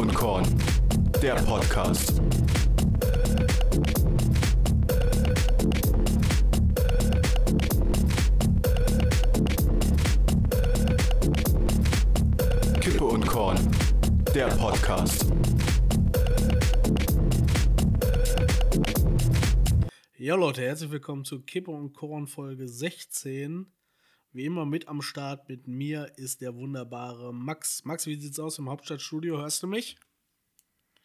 und Korn, der Podcast. Kippe und Korn, der Podcast. Ja, Leute, herzlich willkommen zu Kippe und Korn Folge 16. Wie immer mit am Start mit mir ist der wunderbare Max. Max, wie sieht's aus im Hauptstadtstudio? Hörst du mich?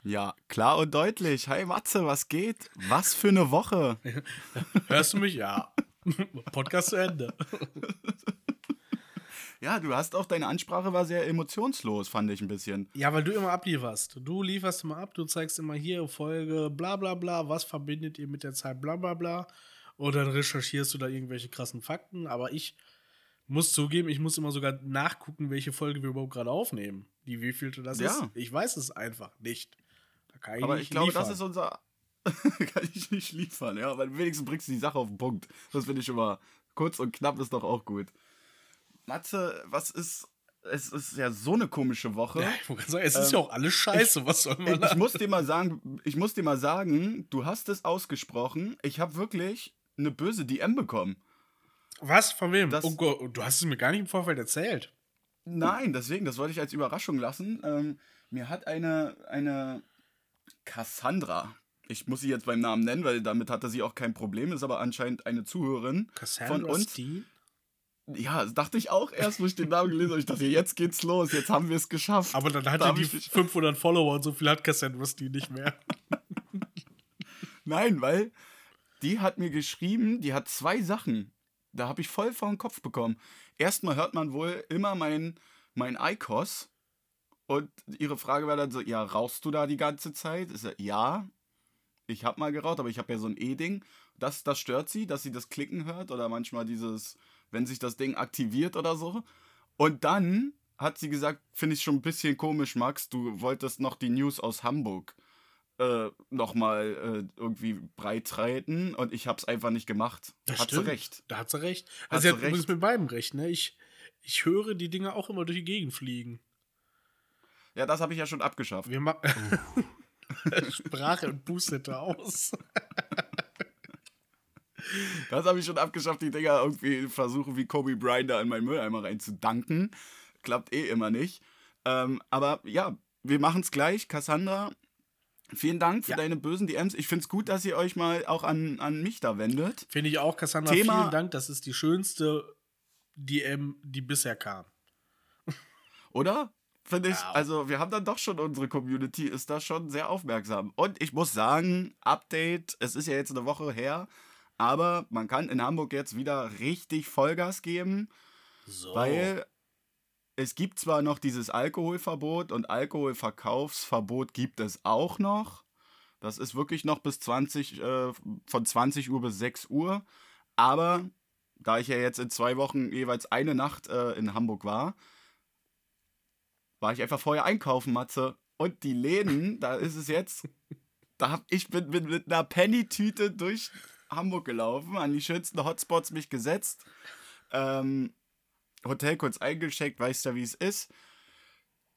Ja, klar und deutlich. Hi Matze, was geht? Was für eine Woche. Hörst du mich? Ja. Podcast zu Ende. Ja, du hast auch, deine Ansprache war sehr emotionslos, fand ich ein bisschen. Ja, weil du immer ablieferst. Du lieferst immer ab, du zeigst immer hier Folge, bla bla bla, was verbindet ihr mit der Zeit, bla bla bla. Und dann recherchierst du da irgendwelche krassen Fakten. Aber ich muss zugeben, ich muss immer sogar nachgucken, welche Folge wir überhaupt gerade aufnehmen. Die wievielte das Ja. ist. Ich weiß es einfach nicht. Da kann ich Aber ich glaube, liefern. das ist unser. Kann ich nicht liefern, ja, weil wenigstens bringst du die Sache auf den Punkt. Das finde ich immer kurz und knapp ist doch auch gut. Matze, was ist. Es ist ja so eine komische Woche. Ja, ich wollte sagen, es ist Ähm, ja auch alles scheiße. was soll man da? Ich muss dir mal sagen, ich muss dir mal sagen, du hast es ausgesprochen. Ich habe wirklich eine böse DM bekommen. Was? Von wem? Das- oh Gott, du hast es mir gar nicht im Vorfeld erzählt. Nein, deswegen, das wollte ich als Überraschung lassen. Ähm, mir hat eine, eine Cassandra, ich muss sie jetzt beim Namen nennen, weil damit hatte sie auch kein Problem, ist aber anscheinend eine Zuhörerin Cassandra von uns. Steen? Ja, das dachte ich auch erst, wo ich den Namen gelesen habe. Ich dachte, jetzt geht's los, jetzt haben wir es geschafft. Aber dann hat Da er die ich mich- 500 Follower und so viel hat Cassandra Steen nicht mehr. Nein, weil die hat mir geschrieben, die hat zwei Sachen. Da habe ich voll vor den Kopf bekommen. Erstmal hört man wohl immer mein, mein ICOS. Und ihre Frage war dann so, ja, rauchst du da die ganze Zeit? Ist er, ja, ich habe mal geraucht, aber ich habe ja so ein E-Ding. Das, das stört sie, dass sie das Klicken hört oder manchmal dieses, wenn sich das Ding aktiviert oder so. Und dann hat sie gesagt, finde ich schon ein bisschen komisch, Max, du wolltest noch die News aus Hamburg äh, nochmal äh, irgendwie breit treten und ich habe es einfach nicht gemacht. Das hat stimmt. sie recht. Da hat sie recht. Also, sie sie hat übrigens mit beidem recht, ne? Ich, ich höre die Dinge auch immer durch die Gegend fliegen. Ja, das habe ich ja schon abgeschafft. Wir machen. Sprache und pustete aus. Das habe ich schon abgeschafft, die Dinger irgendwie versuchen, wie Kobe Bryant da in meinen Mülleimer reinzudanken. Klappt eh immer nicht. Ähm, aber ja, wir machen es gleich. Cassandra, vielen Dank für Ja. deine bösen DMs. Ich finde es gut, dass ihr euch mal auch an, an mich da wendet. Finde ich auch, Cassandra, Thema- vielen Dank. Das ist die schönste DM, die bisher kam. Oder? Finde ich, Ja. also wir haben dann doch schon, unsere Community ist da schon sehr aufmerksam. Und ich muss sagen, Update, es ist ja jetzt eine Woche her, aber man kann in Hamburg jetzt wieder richtig Vollgas geben. So. Weil es gibt zwar noch dieses Alkoholverbot und Alkoholverkaufsverbot gibt es auch noch. Das ist wirklich noch bis 20, äh, von 20 Uhr bis 6 Uhr. Aber da ich ja jetzt in zwei Wochen jeweils eine Nacht äh, in Hamburg war, war ich einfach vorher einkaufen, Matze. Und die Läden, da ist es jetzt, da hab ich bin, bin mit einer Penny-Tüte durch Hamburg gelaufen, an die schönsten Hotspots mich gesetzt. Ähm, Hotel kurz eingecheckt, weißt ja, wie es ist.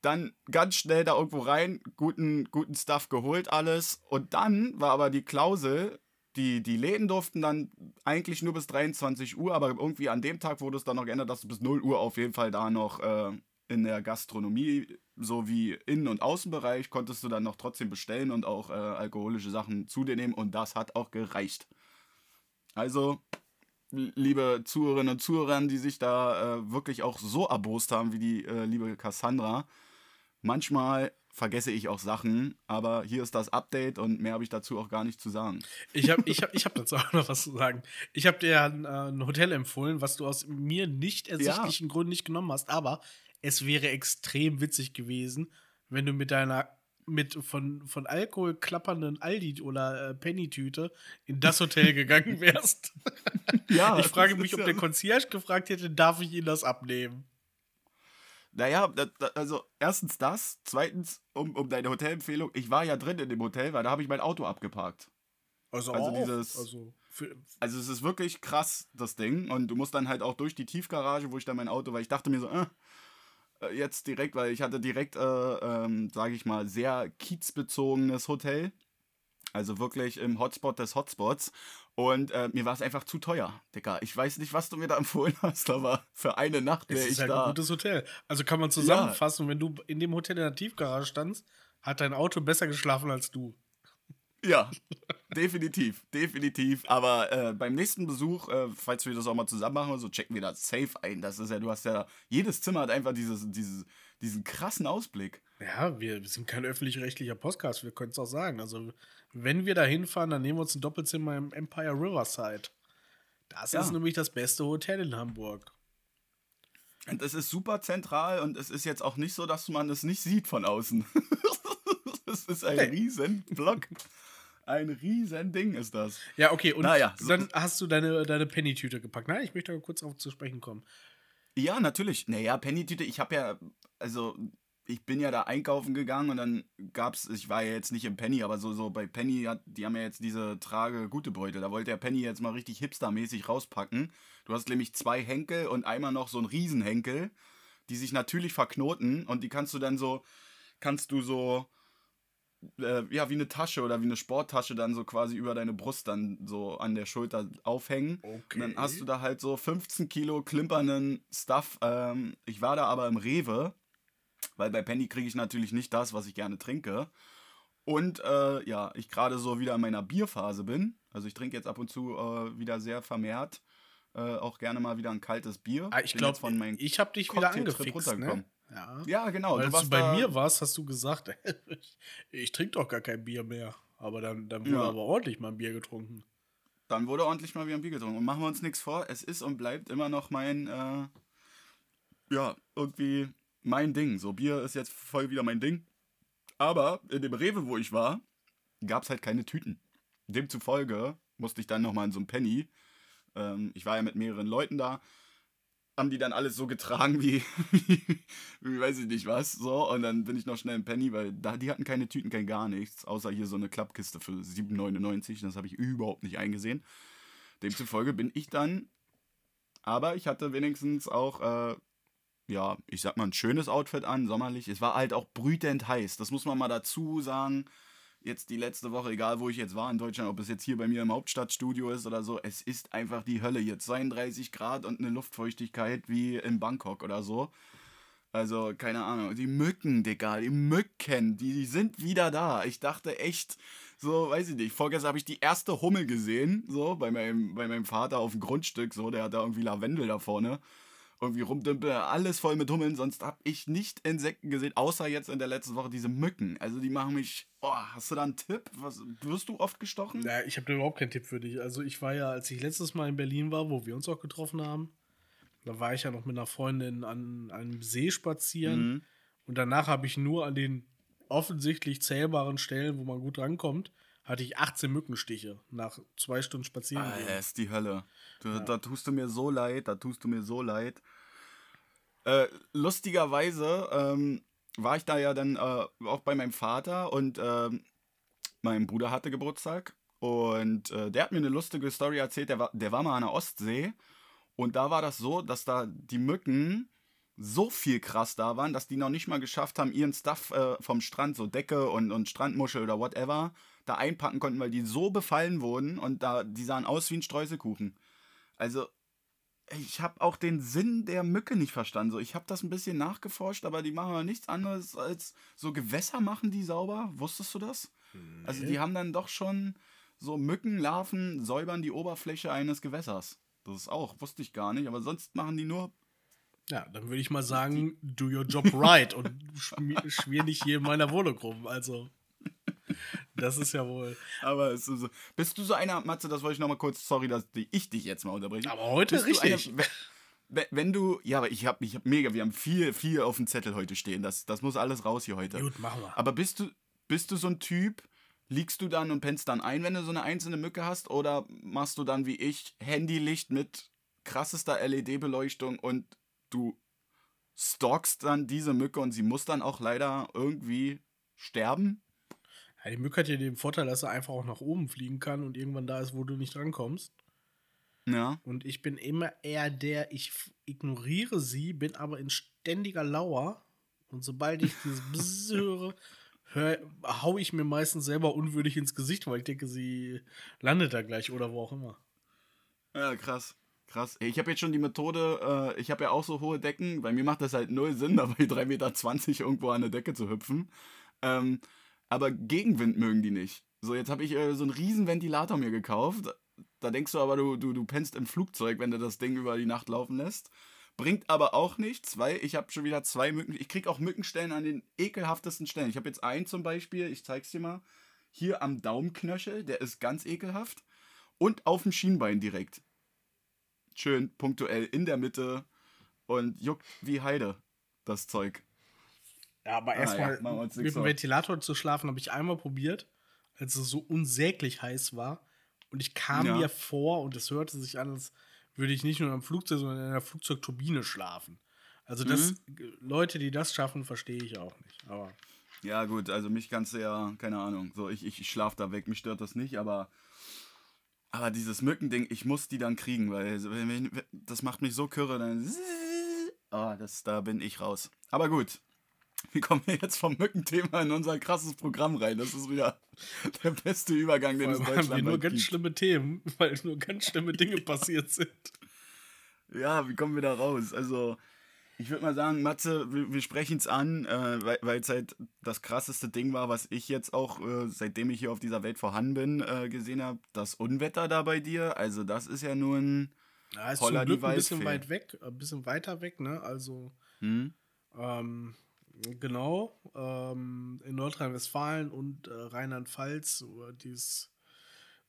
Dann ganz schnell da irgendwo rein, guten, guten Stuff geholt, alles. Und dann war aber die Klausel, die, die Läden durften dann eigentlich nur bis 23 Uhr, aber irgendwie an dem Tag wurde es dann noch geändert, dass du bis 0 Uhr auf jeden Fall da noch äh, in der Gastronomie sowie Innen- und Außenbereich konntest du dann noch trotzdem bestellen und auch äh, alkoholische Sachen zu dir nehmen und das hat auch gereicht. Also, liebe Zuhörerinnen und Zuhörer, die sich da äh, wirklich auch so erbost haben wie die äh, liebe Cassandra. Manchmal vergesse ich auch Sachen, aber hier ist das Update und mehr habe ich dazu auch gar nicht zu sagen. Ich habe ich hab, ich hab dazu auch noch was zu sagen. Ich habe dir ein, äh, ein Hotel empfohlen, was du aus mir nicht ersichtlichen Gründen nicht genommen hast, aber es wäre extrem witzig gewesen, wenn du mit deiner mit von, von Alkohol klappernden Aldi oder äh, Penny-Tüte in das Hotel gegangen wärst. Ja, ich frage mich, ob der Concierge gefragt hätte, darf ich Ihnen das abnehmen? Naja, da, da, also erstens das, zweitens um, um deine Hotelempfehlung. Ich war ja drin in dem Hotel, weil da habe ich mein Auto abgeparkt. Also, Also auch, dieses- also Also es ist wirklich krass, das Ding. Und du musst dann halt auch durch die Tiefgarage, wo ich dann mein Auto, weil ich dachte mir so, äh, jetzt direkt, weil ich hatte direkt, äh, ähm, sage ich mal, sehr kiezbezogenes Hotel. Also wirklich im Hotspot des Hotspots. Und äh, mir war es einfach zu teuer, Digga. Ich weiß nicht, was du mir da empfohlen hast, aber für eine Nacht wäre ich ist halt da. ein gutes Hotel. Also kann man zusammenfassen, ja. wenn du in dem Hotel in der Tiefgarage standst, hat dein Auto besser geschlafen als du. Ja, definitiv, definitiv. Aber äh, beim nächsten Besuch, äh, falls wir das auch mal zusammen machen, so checken wir das safe ein. Das ist ja, du hast ja, jedes Zimmer hat einfach dieses, dieses, diesen krassen Ausblick. Ja, wir sind kein öffentlich-rechtlicher Podcast, wir können es auch sagen. Also, wenn wir da hinfahren, dann nehmen wir uns ein Doppelzimmer im Empire Riverside. Das ja. ist nämlich das beste Hotel in Hamburg. Und es ist super zentral und es ist jetzt auch nicht so, dass man es nicht sieht von außen. das ist ein hey. riesen Block. Ein riesen Ding ist das. Ja, okay, und naja, so dann hast du deine, deine Penny-Tüte gepackt. Nein, ich möchte kurz darauf zu sprechen kommen. Ja, natürlich. Naja, Penny-Tüte, ich habe ja, also ich bin ja da einkaufen gegangen und dann gab's, ich war ja jetzt nicht im Penny, aber so, so bei Penny, hat, die haben ja jetzt diese trage gute Beutel. Da wollte der Penny jetzt mal richtig hipstermäßig rauspacken. Du hast nämlich zwei Henkel und einmal noch so ein Riesenhenkel, die sich natürlich verknoten und die kannst du dann so, kannst du so äh, ja, wie eine Tasche oder wie eine Sporttasche dann so quasi über deine Brust dann so an der Schulter aufhängen. Okay. Und dann hast du da halt so 15 Kilo klimpernden Stuff. Ähm, ich war da aber im Rewe, weil bei Penny kriege ich natürlich nicht das, was ich gerne trinke. Und äh, ja, ich gerade so wieder in meiner Bierphase bin. Also ich trinke jetzt ab und zu äh, wieder sehr vermehrt. Äh, auch gerne mal wieder ein kaltes Bier. Ah, ich glaube, ich habe dich wieder angefixt, ne? Ja, ja genau. Weil du, du bei mir warst, hast du gesagt, ich trinke doch gar kein Bier mehr. Aber dann, dann wurde ja. aber ordentlich mal ein Bier getrunken. Dann wurde ordentlich mal wieder ein Bier getrunken. Und machen wir uns nichts vor, es ist und bleibt immer noch mein, äh, ja, irgendwie mein Ding. So, Bier ist jetzt voll wieder mein Ding. Aber in dem Rewe, wo ich war, gab es halt keine Tüten. Demzufolge musste ich dann nochmal in so ein Penny. Ähm, ich war ja mit mehreren Leuten da haben die dann alles so getragen wie, wie, wie, weiß ich nicht was. So, und dann bin ich noch schnell im Penny, weil da, die hatten keine Tüten, kein gar nichts, außer hier so eine Klappkiste für 7,99. Das habe ich überhaupt nicht eingesehen. Demzufolge bin ich dann, aber ich hatte wenigstens auch, äh, ja, ich sag mal, ein schönes Outfit an, sommerlich. Es war halt auch brütend heiß, das muss man mal dazu sagen jetzt die letzte Woche, egal wo ich jetzt war in Deutschland, ob es jetzt hier bei mir im Hauptstadtstudio ist oder so, es ist einfach die Hölle hier. 32 Grad und eine Luftfeuchtigkeit wie in Bangkok oder so. Also, keine Ahnung. Die Mücken, Digga, die Mücken, die, die sind wieder da. Ich dachte echt, so, weiß ich nicht. Vorgestern habe ich die erste Hummel gesehen, so, bei meinem, bei meinem Vater auf dem Grundstück, so, der hat da irgendwie Lavendel da vorne irgendwie rumdümpel, alles voll mit Hummeln. Sonst habe ich nicht Insekten gesehen, außer jetzt in der letzten Woche diese Mücken. Also die machen mich. Oh, hast du da einen Tipp? Was, wirst du oft gestochen? Ja, ich habe da überhaupt keinen Tipp für dich. Also ich war ja, als ich letztes Mal in Berlin war, wo wir uns auch getroffen haben, da war ich ja noch mit einer Freundin an einem See spazieren. Mhm. Und danach habe ich nur an den offensichtlich zählbaren Stellen, wo man gut rankommt, hatte ich 18 Mückenstiche nach zwei Stunden Spazieren. Ah, das ist die Hölle. Du, ja. Da tust du mir so leid, da tust du mir so leid. Äh, lustigerweise ähm, war ich da ja dann äh, auch bei meinem Vater und äh, mein Bruder hatte Geburtstag und äh, der hat mir eine lustige Story erzählt. Der war, der war mal an der Ostsee und da war das so, dass da die Mücken so viel krass da waren, dass die noch nicht mal geschafft haben, ihren Stuff äh, vom Strand, so Decke und, und Strandmuschel oder whatever, da einpacken konnten, weil die so befallen wurden und da, die sahen aus wie ein Streuselkuchen. Also, ich habe auch den Sinn der Mücke nicht verstanden. So, ich habe das ein bisschen nachgeforscht, aber die machen ja nichts anderes als so Gewässer machen die sauber. Wusstest du das? Nee. Also, die haben dann doch schon so Mückenlarven säubern die Oberfläche eines Gewässers. Das ist auch, wusste ich gar nicht, aber sonst machen die nur ja, dann würde ich mal sagen, do your job right und schmier nicht hier in meiner Wohnung rum. Also, das ist ja wohl. Aber es ist so. Bist du so einer, Matze, das wollte ich nochmal kurz, sorry, dass ich dich jetzt mal unterbreche. Aber heute Bist richtig. Einer, wenn, wenn du, ja, aber ich habe ich hab mega, wir haben viel, viel auf dem Zettel heute stehen. Das, das muss alles raus hier heute. Gut, machen wir. Aber bist du, bist du so ein Typ, liegst du dann und pennst dann ein, wenn du so eine einzelne Mücke hast? Oder machst du dann wie ich Handylicht mit krassester LED-Beleuchtung und du stalkst dann diese Mücke und sie muss dann auch leider irgendwie sterben. Ja, die Mücke hat ja den Vorteil, dass er einfach auch nach oben fliegen kann und irgendwann da ist, wo du nicht rankommst. Ja. Und ich bin immer eher der, ich ignoriere sie, bin aber in ständiger Lauer. Und sobald ich dieses Bzzz höre, hör, hau ich mir meistens selber unwürdig ins Gesicht, weil ich denke, sie landet da gleich oder wo auch immer. Ja, krass. Krass. Ich habe jetzt schon die Methode, äh, ich habe ja auch so hohe Decken. Bei mir macht das halt null Sinn, da bei 3,20 Meter irgendwo an der Decke zu hüpfen. Ähm, aber Gegenwind mögen die nicht. So, jetzt habe ich äh, so einen riesen Ventilator mir gekauft. Da denkst du aber, du, du, du pennst im Flugzeug, wenn du das Ding über die Nacht laufen lässt. Bringt aber auch nichts, weil ich habe schon wieder zwei Mücken. Ich kriege auch Mückenstellen an den ekelhaftesten Stellen. Ich habe jetzt einen zum Beispiel, ich zeig's dir mal. Hier am Daumenknöchel, der ist ganz ekelhaft. Und auf dem Schienbein direkt. Schön punktuell in der Mitte und juckt wie Heide, das Zeug. Ja, aber Ah, erstmal ja, wir uns mit dem. Ventilator zu schlafen, habe ich einmal probiert, als es so unsäglich heiß war. Und ich kam Ja. mir vor und es hörte sich an, als würde ich nicht nur am Flugzeug, sondern in einer Flugzeugturbine schlafen. Also das, Mhm. Leute, die das schaffen, verstehe ich auch nicht. Aber Ja, gut, also mich kannst du ja, keine Ahnung, so ich, ich, ich schlaf da weg, mich stört das nicht, aber, aber dieses Mückending, ich muss die dann kriegen, weil so, wenn, wenn, das macht mich so kürre, dann. Ah, das, da bin ich raus. Aber gut, wie kommen wir jetzt vom Mückenthema in unser krasses Programm rein? Das ist wieder der beste Übergang, den es vor allem haben wir Deutschland nur ganz schlimme Themen, weil nur ganz schlimme Dinge passiert sind. Ja, wie kommen wir da raus? Also, ich würde mal sagen, Matze, wir, wir sprechen es an, äh, weil es halt das krasseste Ding war, was ich jetzt auch, äh, seitdem ich hier auf dieser Welt vorhanden bin, äh, gesehen habe. Das Unwetter da bei dir. Also, das ist ja nur ein. Ja, ist Holla zum Glück ein bisschen weit weg, ein bisschen weiter weg, ne? Also Hm? Ähm, genau, ähm, in Nordrhein-Westfalen und äh, Rheinland-Pfalz, so dieses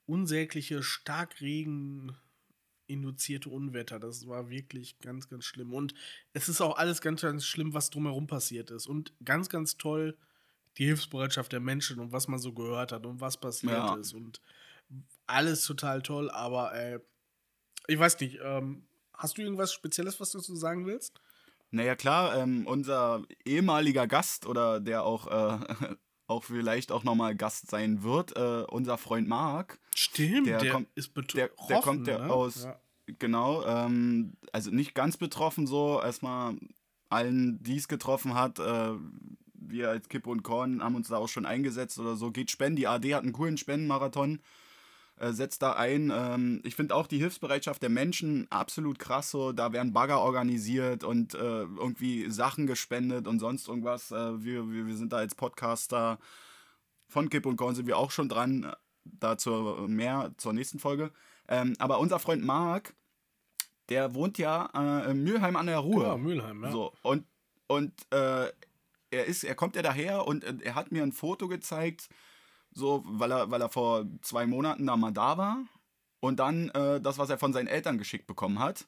unsägliche Starkregen induzierte Unwetter, das war wirklich ganz, ganz schlimm. Und es ist auch alles ganz, ganz schlimm, was drumherum passiert ist. Und ganz, ganz toll die Hilfsbereitschaft der Menschen und was man so gehört hat und was passiert Ja. ist. Und alles total toll, aber äh, ich weiß nicht, ähm, hast du irgendwas Spezielles, was du dazu sagen willst? Naja, klar, ähm, unser ehemaliger Gast oder der auch, äh, auch vielleicht auch nochmal Gast sein wird, äh, unser Freund Marc, Stimmt, Der der, kommt- ist betroffen. der, der kommt ja ne? aus, Ja. genau, ähm, also nicht ganz betroffen so, erstmal allen, die es getroffen hat, äh, wir als Kippe und Korn haben uns da auch schon eingesetzt oder so, geht spenden, die AD hat einen coolen Spendenmarathon, äh, setzt da ein, ähm, ich finde auch die Hilfsbereitschaft der Menschen absolut krass so, da werden Bagger organisiert und äh, irgendwie Sachen gespendet und sonst irgendwas, äh, wir, wir, wir sind da als Podcaster von Kipp und Korn sind wir auch schon dran, dazu mehr zur nächsten Folge. Ähm, aber unser Freund Marc, der wohnt ja äh, in Mülheim an der Ruhr. Genau, Mülheim, ja. So, und und äh, er ist, er kommt ja daher und äh, er hat mir ein Foto gezeigt, so, weil er, weil er vor zwei Monaten da mal da war. Und dann äh, das, was er von seinen Eltern geschickt bekommen hat.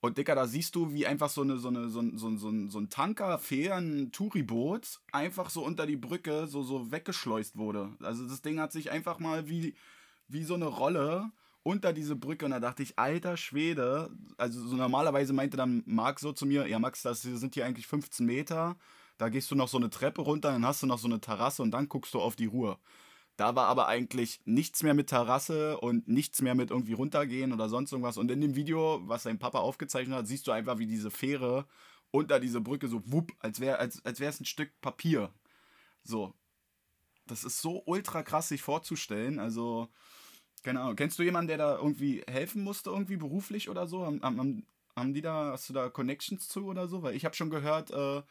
Und Dicker, da siehst du, wie einfach so, eine, so, eine, so, ein, so, so ein Tanker, Fähren, Touriboot einfach so unter die Brücke so, so weggeschleust wurde. Also das Ding hat sich einfach mal wie, wie so eine Rolle unter diese Brücke und da dachte ich, alter Schwede, also so normalerweise meinte dann Marc so zu mir, ja Max, das sind hier eigentlich 15 Meter, da gehst du noch so eine Treppe runter, dann hast du noch so eine Terrasse und dann guckst du auf die Ruhr. Da war aber eigentlich nichts mehr mit Terrasse und nichts mehr mit irgendwie runtergehen oder sonst irgendwas. Und in dem Video, was sein Papa aufgezeichnet hat, siehst du einfach, wie diese Fähre unter diese Brücke so wupp, als wäre als, als es ein Stück Papier. So. Das ist so ultra krass, sich vorzustellen. Also, keine Ahnung. Kennst du jemanden, der da irgendwie helfen musste, irgendwie beruflich oder so? Haben, haben, haben die da, hast du da Connections zu oder so? Weil ich habe schon gehört, äh,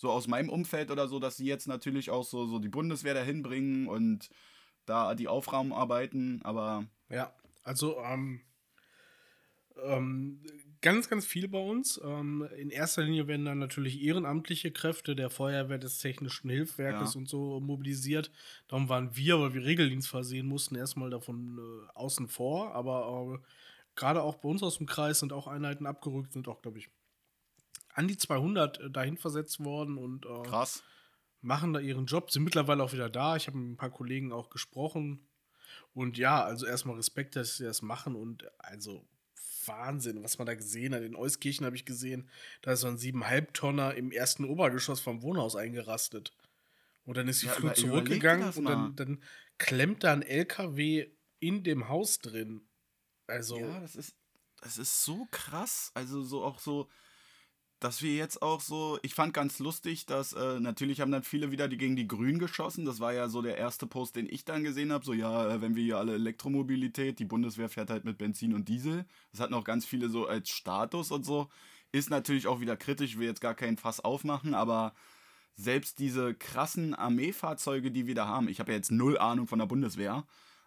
so aus meinem Umfeld oder so, dass sie jetzt natürlich auch so, so die Bundeswehr dahin bringen und da die Aufraumarbeiten, aber Ja, also ähm, ähm, ganz, ganz viel bei uns. Ähm, in erster Linie werden dann natürlich ehrenamtliche Kräfte der Feuerwehr, des Technischen Hilfswerkes Ja. und so mobilisiert. Darum waren wir, weil wir Regeldienst versehen mussten, erstmal davon äh, außen vor. Aber äh, gerade auch bei uns aus dem Kreis sind auch Einheiten abgerückt, sind auch, glaube ich, an die 200 äh, dahin versetzt worden und äh, krass. Machen da ihren Job, sind mittlerweile auch wieder da. Ich habe mit ein paar Kollegen auch gesprochen. Und ja, also erstmal Respekt, dass sie das machen und also Wahnsinn, was man da gesehen hat. In Euskirchen habe ich gesehen, da ist so ein 7,5 Tonner im ersten Obergeschoss vom Wohnhaus eingerastet. Und dann ist die Ja, Flut zurückgegangen und dann, dann klemmt da ein LKW in dem Haus drin. Also, Ja, das ist, das ist so krass. Also so auch so, dass wir jetzt auch so, ich fand ganz lustig, dass äh, natürlich haben dann viele wieder die gegen die Grünen geschossen. Das war ja so der erste Post, den ich dann gesehen habe. So, ja, äh, wenn wir hier alle Elektromobilität, die Bundeswehr fährt halt mit Benzin und Diesel. Das hatten auch ganz viele so als Status und so. Ist natürlich auch wieder kritisch, will jetzt gar keinen Fass aufmachen, aber selbst diese krassen Armeefahrzeuge, die wir da haben, ich habe ja jetzt null Ahnung von der Bundeswehr,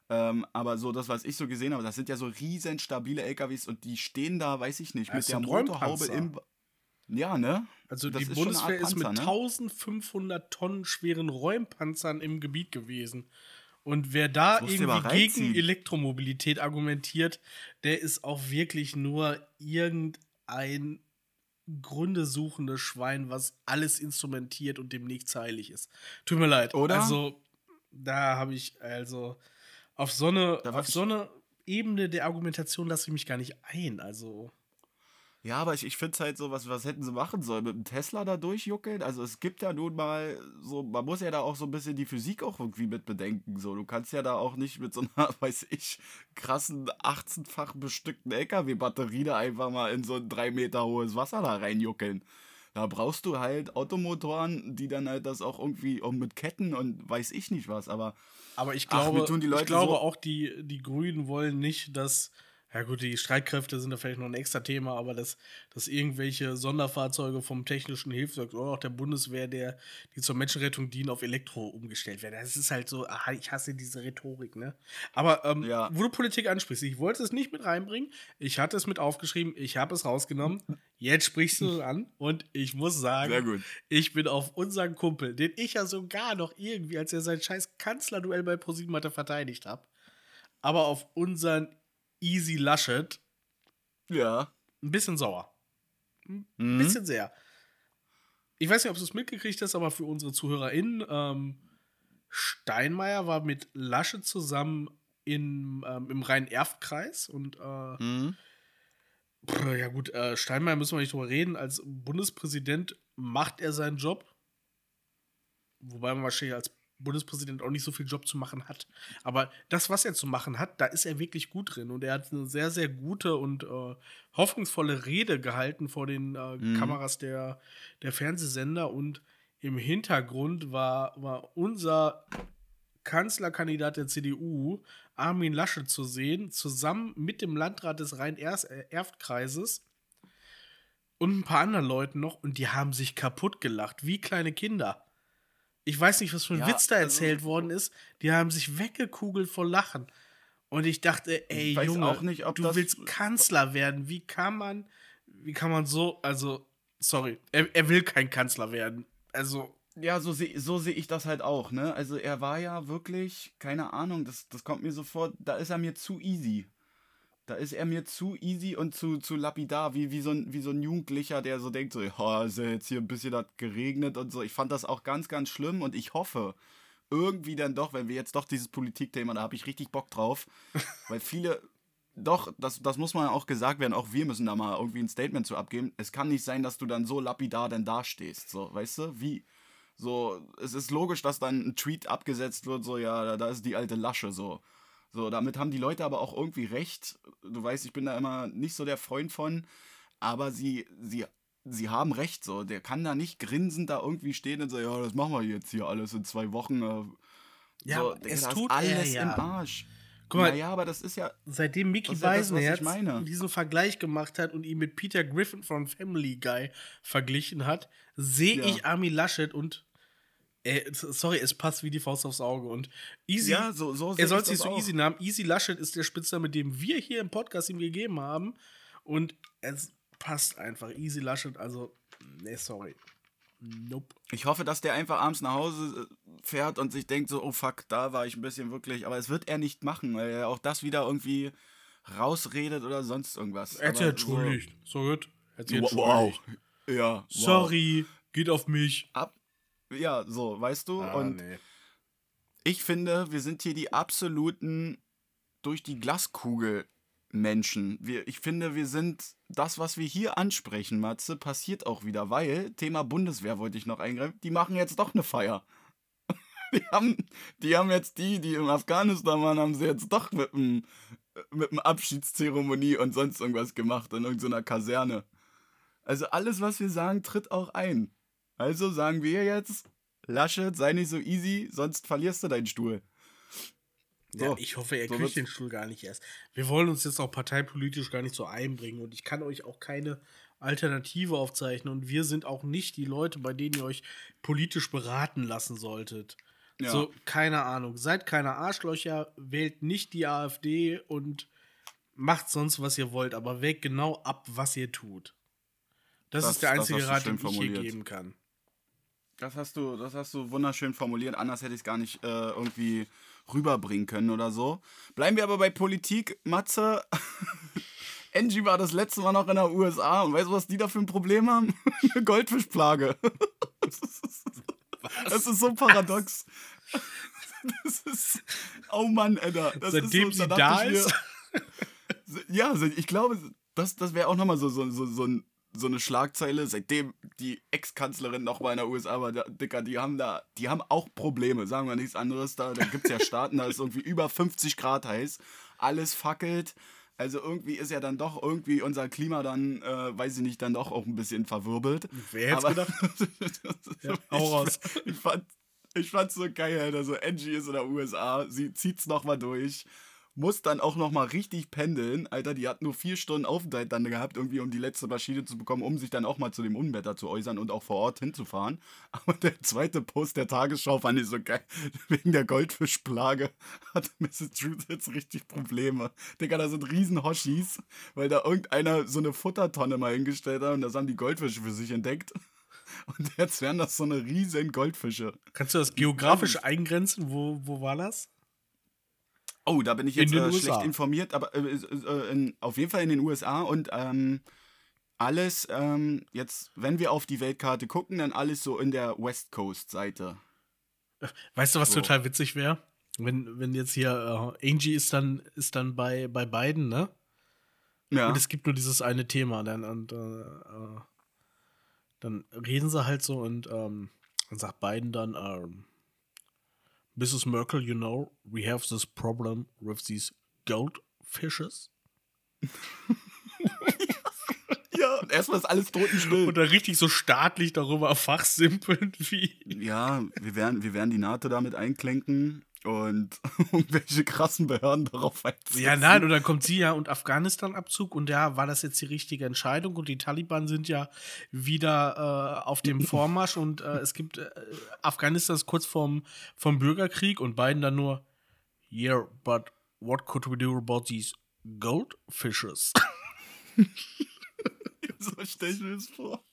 ähm, aber so das, was ich so gesehen habe, das sind ja so riesen stabile LKWs und die stehen da, weiß ich nicht, mit der Motorhaube im. Ja, ne? Also das die ist Bundeswehr Panzer, ist mit ne? 1500 Tonnen schweren Räumpanzern im Gebiet gewesen. Und wer da irgendwie gegen Elektromobilität argumentiert, der ist auch wirklich nur irgendein Gründe suchendes Schwein, was alles instrumentiert und dem nichts heilig ist. Tut mir leid. Oder? Also, da habe ich, also, auf so eine, auf so eine Ebene der Argumentation lasse ich mich gar nicht ein. Also. Ja, aber ich, ich finde es halt so, was, was hätten sie machen sollen? Mit dem Tesla da durchjuckeln? Also es gibt ja nun mal so, man muss ja da auch so ein bisschen die Physik auch irgendwie mit bedenken. So, du kannst ja da auch nicht mit so einer, weiß ich, krassen 18-fach bestückten LKW-Batterie da einfach mal in so ein drei Meter hohes Wasser da reinjuckeln. Da brauchst du halt Automotoren, die dann halt das auch irgendwie auch mit Ketten und weiß ich nicht was, aber. Aber ich glaube, ach, ich glaube so auch, die, die Grünen wollen nicht, dass ja gut, die Streitkräfte sind da vielleicht noch ein extra Thema, aber dass, dass irgendwelche Sonderfahrzeuge vom technischen Hilfswerk oder auch der Bundeswehr, der, die zur Menschenrettung dienen, auf Elektro umgestellt werden. Das ist halt so, aha, ich hasse diese Rhetorik, ne? Aber ähm, ja. wo du Politik ansprichst, ich wollte es nicht mit reinbringen, ich hatte es mit aufgeschrieben, ich habe es rausgenommen, jetzt sprichst du es an und ich muss sagen, ich bin auf unseren Kumpel, den ich ja sogar noch irgendwie, als er sein scheiß Kanzlerduell bei ProSieben hatte, verteidigt habe, aber auf unseren Easy Laschet. Ja. Ein bisschen sauer. Ein mhm. bisschen sehr. Ich weiß nicht, ob du es mitgekriegt hast, aber für unsere ZuhörerInnen, ähm, Steinmeier war mit Laschet zusammen in, ähm, im Rhein-Erft-Kreis und äh, mhm. ja gut, äh, Steinmeier müssen wir nicht drüber reden. Als Bundespräsident macht er seinen Job. Wobei man wahrscheinlich als Bundespräsident auch nicht so viel Job zu machen hat. Aber das, was er zu machen hat, da ist er wirklich gut drin. Und er hat eine sehr, sehr gute und äh, hoffnungsvolle Rede gehalten vor den äh, mhm. Kameras der, der Fernsehsender. Und im Hintergrund war, war unser Kanzlerkandidat der CDU, Armin Laschet, zu sehen, zusammen mit dem Landrat des Rhein-Erft-Kreises und ein paar anderen Leuten noch. Und die haben sich kaputt gelacht, wie kleine Kinder. Ich weiß nicht, was für ein ja, Witz da also erzählt also, worden ist. Die haben sich weggekugelt vor Lachen. Und ich dachte, ey, Junge, nicht, du willst Kanzler werden. Wie kann man, wie kann man so, also, sorry, er, er will kein Kanzler werden. Also. Ja, so sehe so seh ich das halt auch, ne? Also er war ja wirklich, keine Ahnung, das, das kommt mir so vor, da ist er mir zu easy. Da ist er mir zu easy und zu, zu lapidar, wie, wie, so ein, wie so ein Jugendlicher, der so denkt, so, ja, ist ja jetzt hier ein bisschen hat geregnet und so. Ich fand das auch ganz, ganz schlimm und ich hoffe, irgendwie dann doch, wenn wir jetzt doch dieses Politikthema, da habe ich richtig Bock drauf, weil viele, doch, das, das muss man auch gesagt werden, auch wir müssen da mal irgendwie ein Statement zu abgeben. Es kann nicht sein, dass du dann so lapidar denn dastehst, so, weißt du, wie, so, es ist logisch, dass dann ein Tweet abgesetzt wird, so, ja, da, da ist die alte Lasche, so. So, damit haben die Leute aber auch irgendwie recht. Du weißt, ich bin da immer nicht so der Freund von, aber sie, sie, sie haben recht. So, der kann da nicht grinsend da irgendwie stehen und sagen, ja, das machen wir jetzt hier alles in zwei Wochen. Äh, ja, so, es tut alles ja. im Arsch. Guck mal, naja, aber das ist ja. Seitdem Mickey Beisenherz ja diesen Vergleich gemacht hat und ihn mit Peter Griffin von Family Guy verglichen hat, sehe ja. ich Armin Laschet und äh, sorry, es passt wie die Faust aufs Auge. Und Easy, ja, so, so er soll sich so auch. Easy namen. Easy Laschet ist der Spitzname, den wir hier im Podcast ihm gegeben haben. Und es passt einfach. Easy Laschet, also, nee, sorry. Nope. Ich hoffe, dass der einfach abends nach Hause äh, fährt und sich denkt so, oh fuck, da war ich ein bisschen wirklich. Aber es wird er nicht machen, weil er auch das wieder irgendwie rausredet oder sonst irgendwas. Er hat sich entschuldigt. So, so gut. Er hat sich wow. Ja. Wow. Sorry, geht auf mich. Ab, ja, so, weißt du? Ah, und nee. ich finde, wir sind hier die absoluten durch die Glaskugel Menschen. Wir, ich finde, wir sind das, was wir hier ansprechen, Matze, passiert auch wieder, weil Thema Bundeswehr wollte ich noch eingreifen. Die machen jetzt doch eine Feier. Die haben, die haben jetzt die, die im Afghanistan waren, haben sie jetzt doch mit dem mit einem Abschiedszeremonie und sonst irgendwas gemacht in irgendeiner Kaserne. Also alles, was wir sagen, tritt auch ein. Also sagen wir jetzt, Laschet, sei nicht so easy, sonst verlierst du deinen Stuhl. So, ja, ich hoffe, er so kriegt den Stuhl gar nicht erst. Wir wollen uns jetzt auch parteipolitisch gar nicht so einbringen und ich kann euch auch keine Alternative aufzeichnen und wir sind auch nicht die Leute, bei denen ihr euch politisch beraten lassen solltet. Ja. So, keine Ahnung. Seid keine Arschlöcher, wählt nicht die AfD und macht sonst, was ihr wollt, aber wägt genau ab, was ihr tut. Das, das ist der einzige Rat, den ich hier geben kann. Das hast du, das hast du wunderschön formuliert. Anders hätte ich es gar nicht äh, irgendwie rüberbringen können oder so. Bleiben wir aber bei Politik. Matze, Angie war das letzte Mal noch in der USA und weißt du, was die da für ein Problem haben? Eine Goldfischplage. das ist so paradox. Das ist. Oh Mann, Alter. Das Seitdem ist so, da sie da ist. Mir, ja, ich glaube, das, das wäre auch nochmal so, so, so, so ein so eine Schlagzeile, seitdem die Ex-Kanzlerin noch mal in der USA war, Dicker, die haben da, die haben auch Probleme, sagen wir nichts anderes da. Da gibt es ja Staaten, da ist irgendwie über 50 Grad heiß, alles fackelt. Also irgendwie ist ja dann doch irgendwie unser Klima dann, äh, weiß ich nicht, dann doch auch ein bisschen verwirbelt. Wer hätte gedacht? ja, hau raus. Ich, ich fand ich fand's so geil, Alter. So, Angie ist in der USA, sie zieht's nochmal durch muss dann auch nochmal richtig pendeln. Alter, die hat nur vier Stunden Aufenthalt dann gehabt, irgendwie, um die letzte Maschine zu bekommen, um sich dann auch mal zu dem Unwetter zu äußern und auch vor Ort hinzufahren. Aber der zweite Post der Tagesschau fand ich so geil. Wegen der Goldfischplage hat Mrs. Truth jetzt richtig Probleme. Digga, da sind riesen Hoshis, weil da irgendeiner so eine Futtertonne mal hingestellt hat und das haben die Goldfische für sich entdeckt. Und jetzt wären das so eine riesen Goldfische. Kannst du das geografisch eingrenzen? Wo, wo war das? Oh, da bin ich jetzt äh, schlecht informiert, aber äh, äh, in, auf jeden Fall in den USA und ähm, alles, ähm, jetzt, wenn wir auf die Weltkarte gucken, dann alles so in der West Coast-Seite. Weißt du, was so. total witzig wäre? Wenn, wenn jetzt hier äh, Angie ist dann, ist dann bei, bei beiden, ne? Ja. Und es gibt nur dieses eine Thema, dann, und äh, äh dann reden sie halt so und ähm, dann sagt beiden dann, ähm, Mrs. Merkel, you know, we have this problem with these goldfishes. ja, und erstmal ist alles totenstill. Und dann richtig so staatlich darüber fachsimpeln wie. Ja, wir werden, wir werden die NATO damit einklinken und irgendwelche krassen Behörden darauf einsetzen. Ja, nein, und dann kommt sie ja und Afghanistan-Abzug und ja, war das jetzt die richtige Entscheidung und die Taliban sind ja wieder äh, auf dem Vormarsch und äh, es gibt äh, Afghanistan ist kurz vorm, vom Bürgerkrieg und beiden dann nur, yeah, but what could we do about these goldfishes? so stelle ich mir das vor.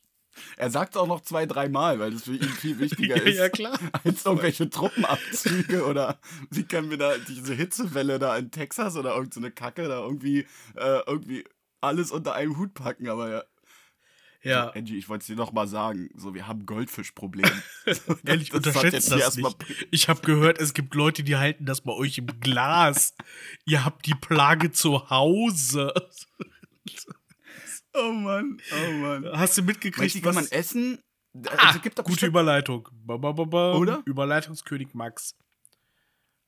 Er sagt es auch noch zwei, dreimal, weil das für ihn viel wichtiger ja, ist. Ja, klar. Als irgendwelche Truppenabzüge oder wie können wir da diese Hitzewelle da in Texas oder irgendeine so Kacke da irgendwie, äh, irgendwie alles unter einen Hut packen, aber ja. Ja. So, Angie, ich wollte es dir noch mal sagen. So, wir haben Goldfischproblem. so, Ehrlich, unterschätzt das, das nicht. Ich habe gehört, es gibt Leute, die halten das bei euch im Glas. Ihr habt die Plage zu Hause. Oh Mann, oh Mann. Hast du mitgekriegt, was... kann man essen? Ah, also gibt doch gute Überleitung. Ba, ba, ba, Oder? Überleitungskönig Max.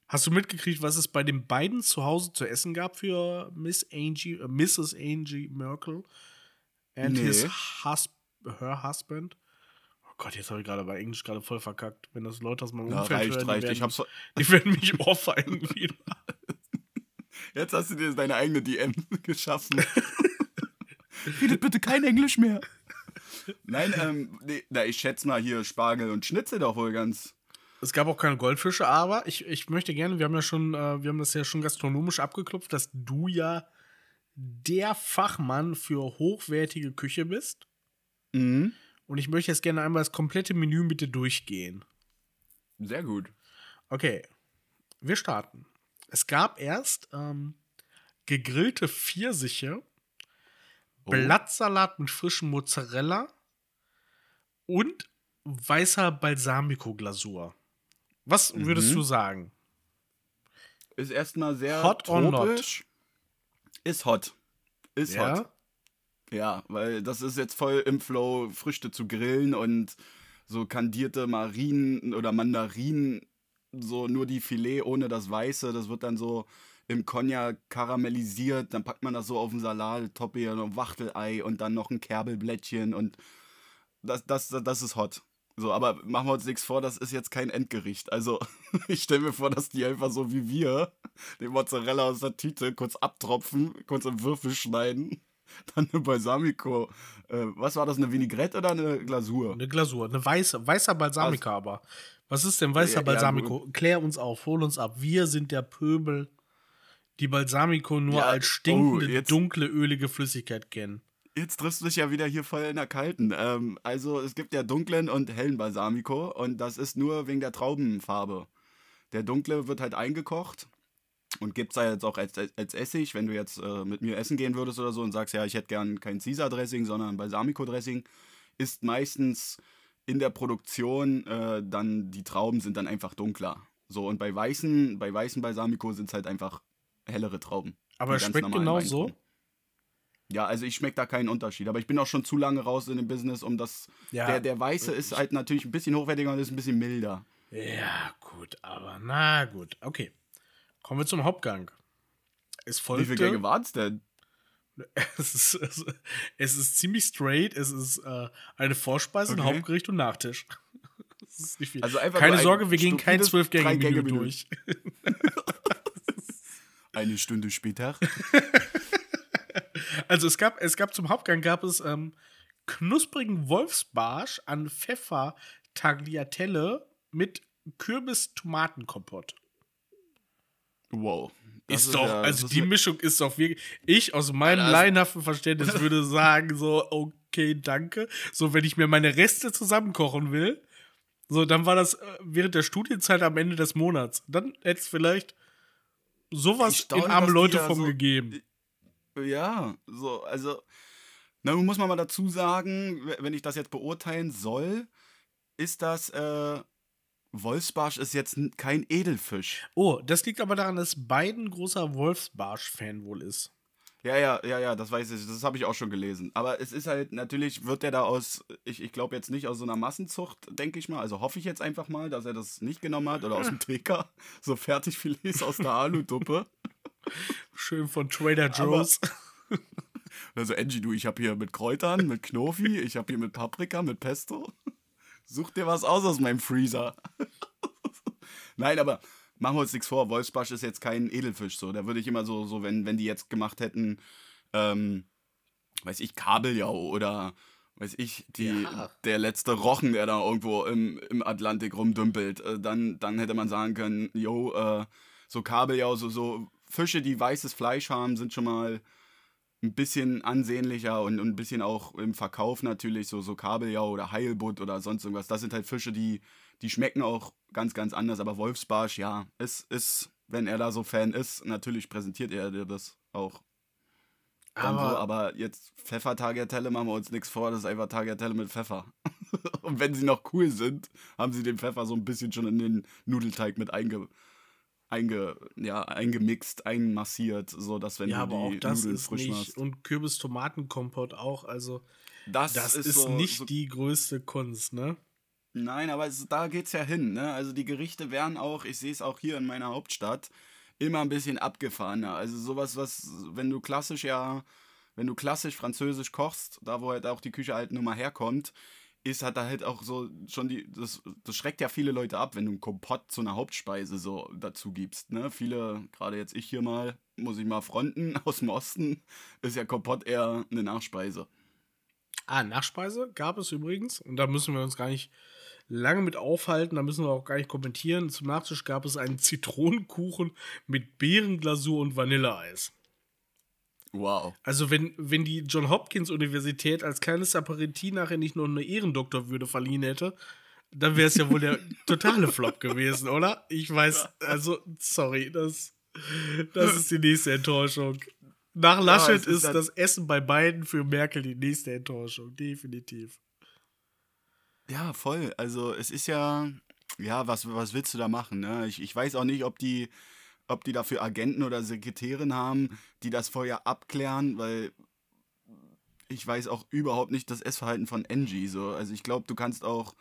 Hast du mitgekriegt, was es bei den beiden zu Hause zu essen gab für Miss Angie, äh, Mrs. Angie Merkel and nee. his hus her husband? Oh Gott, jetzt habe ich gerade bei Englisch gerade voll verkackt. Wenn das Leute aus meinem ja, Umfeld reicht, hören, reicht. Werden, die werden mich ohrfeigen wieder. Jetzt hast du dir deine eigene DM geschaffen. Redet bitte kein Englisch mehr. Nein, ähm, nee, na, ich schätze mal hier Spargel und Schnitzel doch wohl ganz. Es gab auch keine Goldfische, aber ich, ich möchte gerne, wir haben ja schon, äh, wir haben das ja schon gastronomisch abgeklopft, dass du ja der Fachmann für hochwertige Küche bist. Mhm. Und ich möchte jetzt gerne einmal das komplette Menü mit dir durchgehen. Sehr gut. Okay, wir starten. Es gab erst ähm, gegrillte Pfirsiche oh. Blattsalat mit frischem Mozzarella und weißer Balsamico-Glasur. Was mhm. würdest du sagen? Ist erstmal sehr hot tropisch. Ist hot. Ist ja? hot. Ja, weil das ist jetzt voll im Flow, Früchte zu grillen und so kandierte Marinen oder Mandarinen, so nur die Filet ohne das Weiße, das wird dann so im Cognac karamellisiert, dann packt man das so auf den Salat, Toppe und Wachtelei und dann noch ein Kerbelblättchen und das, das, das ist hot. So, aber machen wir uns nichts vor, das ist jetzt kein Endgericht. Also, ich stelle mir vor, dass die einfach so wie wir den Mozzarella aus der Tüte kurz abtropfen, kurz in Würfel schneiden, dann eine Balsamico. Äh, was war das, eine Vinaigrette oder eine Glasur? Eine Glasur, eine weiße, weißer Balsamico aber. Was ist denn weißer ja, Balsamico? Ja, Klär uns auf, hol uns ab. Wir sind der Pöbel, die Balsamico nur ja, als stinkende, oh, jetzt, dunkle, ölige Flüssigkeit kennen. Jetzt triffst du dich ja wieder hier voll in der Kalten. Ähm, also es gibt ja dunklen und hellen Balsamico und das ist nur wegen der Traubenfarbe. Der dunkle wird halt eingekocht und gibt es da jetzt auch als, als Essig, wenn du jetzt äh, mit mir essen gehen würdest oder so und sagst, ja, ich hätte gern kein Caesar-Dressing, sondern Balsamico-Dressing, ist meistens in der Produktion äh, dann, die Trauben sind dann einfach dunkler. So, und bei weißen, bei weißen Balsamico sind es halt einfach hellere Trauben. Aber es schmeckt genau so? Ja, also ich schmecke da keinen Unterschied. Aber ich bin auch schon zu lange raus in dem Business, um das. Ja, der, der Weiße ist halt natürlich ein bisschen hochwertiger und ist ein bisschen milder. Ja, gut, aber na gut. Okay. Kommen wir zum Hauptgang. Es folgte, Wie viele Gänge waren es denn? Es ist, es, es, ist ziemlich straight. Es ist äh, eine Vorspeise, okay. ein Hauptgericht und Nachtisch. Also Keine Sorge, wir gehen kein zwölf Gänge durch. eine Stunde später. also es gab, es gab zum Hauptgang gab es ähm, knusprigen Wolfsbarsch an Pfeffer Tagliatelle mit Kürbis-Tomatenkompott. Wow. Ist, ist doch, ja, also die Mischung ist doch wirklich. Ich aus meinem laienhaften Verständnis würde sagen, so, okay, danke. So, wenn ich mir meine Reste zusammenkochen will, so, dann war das äh, während der Studienzeit am Ende des Monats. Dann hätte es vielleicht sowas in arme Leute vom so, gegeben. Ja, so, also, na, muss man mal dazu sagen, wenn ich das jetzt beurteilen soll, ist das, äh, Wolfsbarsch ist jetzt kein Edelfisch. Oh, das liegt aber daran, dass Biden großer Wolfsbarsch-Fan wohl ist. Ja, ja, ja, ja, das weiß ich, das habe ich auch schon gelesen. Aber es ist halt, natürlich wird der da aus, ich, ich glaube jetzt nicht aus so einer Massenzucht, denke ich mal. Also hoffe ich jetzt einfach mal, dass er das nicht genommen hat oder aus dem TK. So Fertigfilets aus der Aluduppe. Schön von Trader Joe's. Aber, also Angie, du, ich habe hier mit Kräutern, mit Knofi, ich habe hier mit Paprika, mit Pesto. Such dir was aus aus meinem Freezer. Nein, aber machen wir uns nichts vor. Wolfsbarsch ist jetzt kein Edelfisch. So, da würde ich immer so, so wenn, wenn die jetzt gemacht hätten, ähm, weiß ich, Kabeljau oder weiß ich, die, ja. der letzte Rochen, der da irgendwo im, im Atlantik rumdümpelt, äh, dann, dann hätte man sagen können, yo, äh, so Kabeljau, so, so Fische, die weißes Fleisch haben, sind schon mal ein bisschen ansehnlicher und, und ein bisschen auch im Verkauf natürlich, so, so Kabeljau oder Heilbutt oder sonst irgendwas. Das sind halt Fische, die, die schmecken auch ganz, ganz anders. Aber Wolfsbarsch, ja, ist, ist, wenn er da so Fan ist, natürlich präsentiert er dir das auch. Aber, so, aber jetzt Pfeffer-Tagliatelle machen wir uns nichts vor, das ist einfach Tagliatelle mit Pfeffer. und wenn sie noch cool sind, haben sie den Pfeffer so ein bisschen schon in den Nudelteig mit einge einge, ja, eingemixt, einmassiert, so dass wenn ja, du die aber auch das Nudeln ist frisch nicht. machst. Und Kürbis-Tomatenkompott auch, also das, das ist, ist so, nicht so die größte Kunst, ne? Nein, aber es, da geht's ja hin, ne? Also die Gerichte werden auch, ich sehe es auch hier in meiner Hauptstadt, immer ein bisschen abgefahrener. Also sowas, was, wenn du klassisch ja, wenn du klassisch französisch kochst, da wo halt auch die Küche halt nur mal herkommt, ist hat da halt auch so schon die das, das schreckt ja viele Leute ab, wenn du einen Kompott zu einer Hauptspeise so dazu gibst, ne? Viele, gerade jetzt ich hier mal, muss ich mal fronten aus dem Osten, ist ja Kompott eher eine Nachspeise. Ah, Nachspeise gab es übrigens und da müssen wir uns gar nicht lange mit aufhalten, da müssen wir auch gar nicht kommentieren. Zum Nachtisch gab es einen Zitronenkuchen mit Beerenglasur und Vanilleeis. Wow. Also wenn, wenn die John Hopkins Universität als kleines Aperitif nachher nicht nur eine Ehrendoktorwürde verliehen hätte, dann wäre es ja wohl der totale Flop gewesen, oder? Ich weiß, also, sorry, das, das ist die nächste Enttäuschung. Nach Laschet ja, ist, ist das Essen bei beiden für Merkel die nächste Enttäuschung, definitiv. Ja, voll. Also es ist ja, ja, was, was willst du da machen? Ne? Ich, ich weiß auch nicht, ob die ob die dafür Agenten oder Sekretärin haben, die das vorher abklären, weil ich weiß auch überhaupt nicht das Essverhalten von Angie. So. Also ich glaube, du kannst auch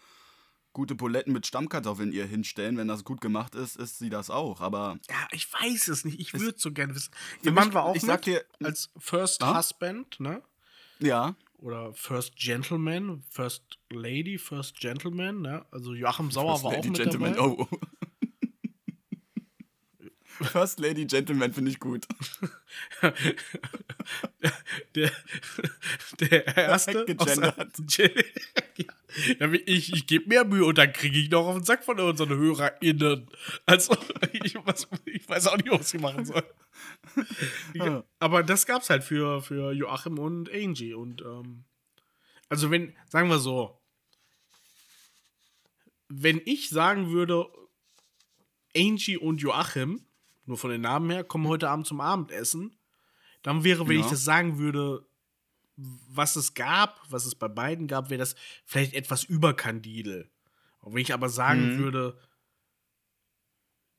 gute Buletten mit Stammkartoffeln ihr hinstellen, wenn das gut gemacht ist, ist sie das auch. Aber ja, ich weiß es nicht. Ich würde so gerne wissen. Ihr Mann war auch ich sag dir, als First ah? Husband, ne? Ja. Oder First Gentleman, First Lady, First Gentleman, ne? Also Joachim Sauer First war Lady auch mit Gentleman, dabei. Oh. First Lady Gentleman finde ich gut. der, der erste. Gegendert. ja, ich ich gebe mehr Mühe und dann kriege ich noch auf den Sack von unseren HörerInnen. Also, ich, was, ich weiß auch nicht, was ich machen soll. Ja, aber das gab's halt für, für Joachim und Angie. Und ähm, also wenn, sagen wir so, wenn ich sagen würde, Angie und Joachim nur von den Namen her, kommen heute Abend zum Abendessen. Dann wäre, wenn ja. ich das sagen würde, was es gab, was es bei beiden gab, wäre das vielleicht etwas überkandidel. Und wenn ich aber sagen mhm. würde,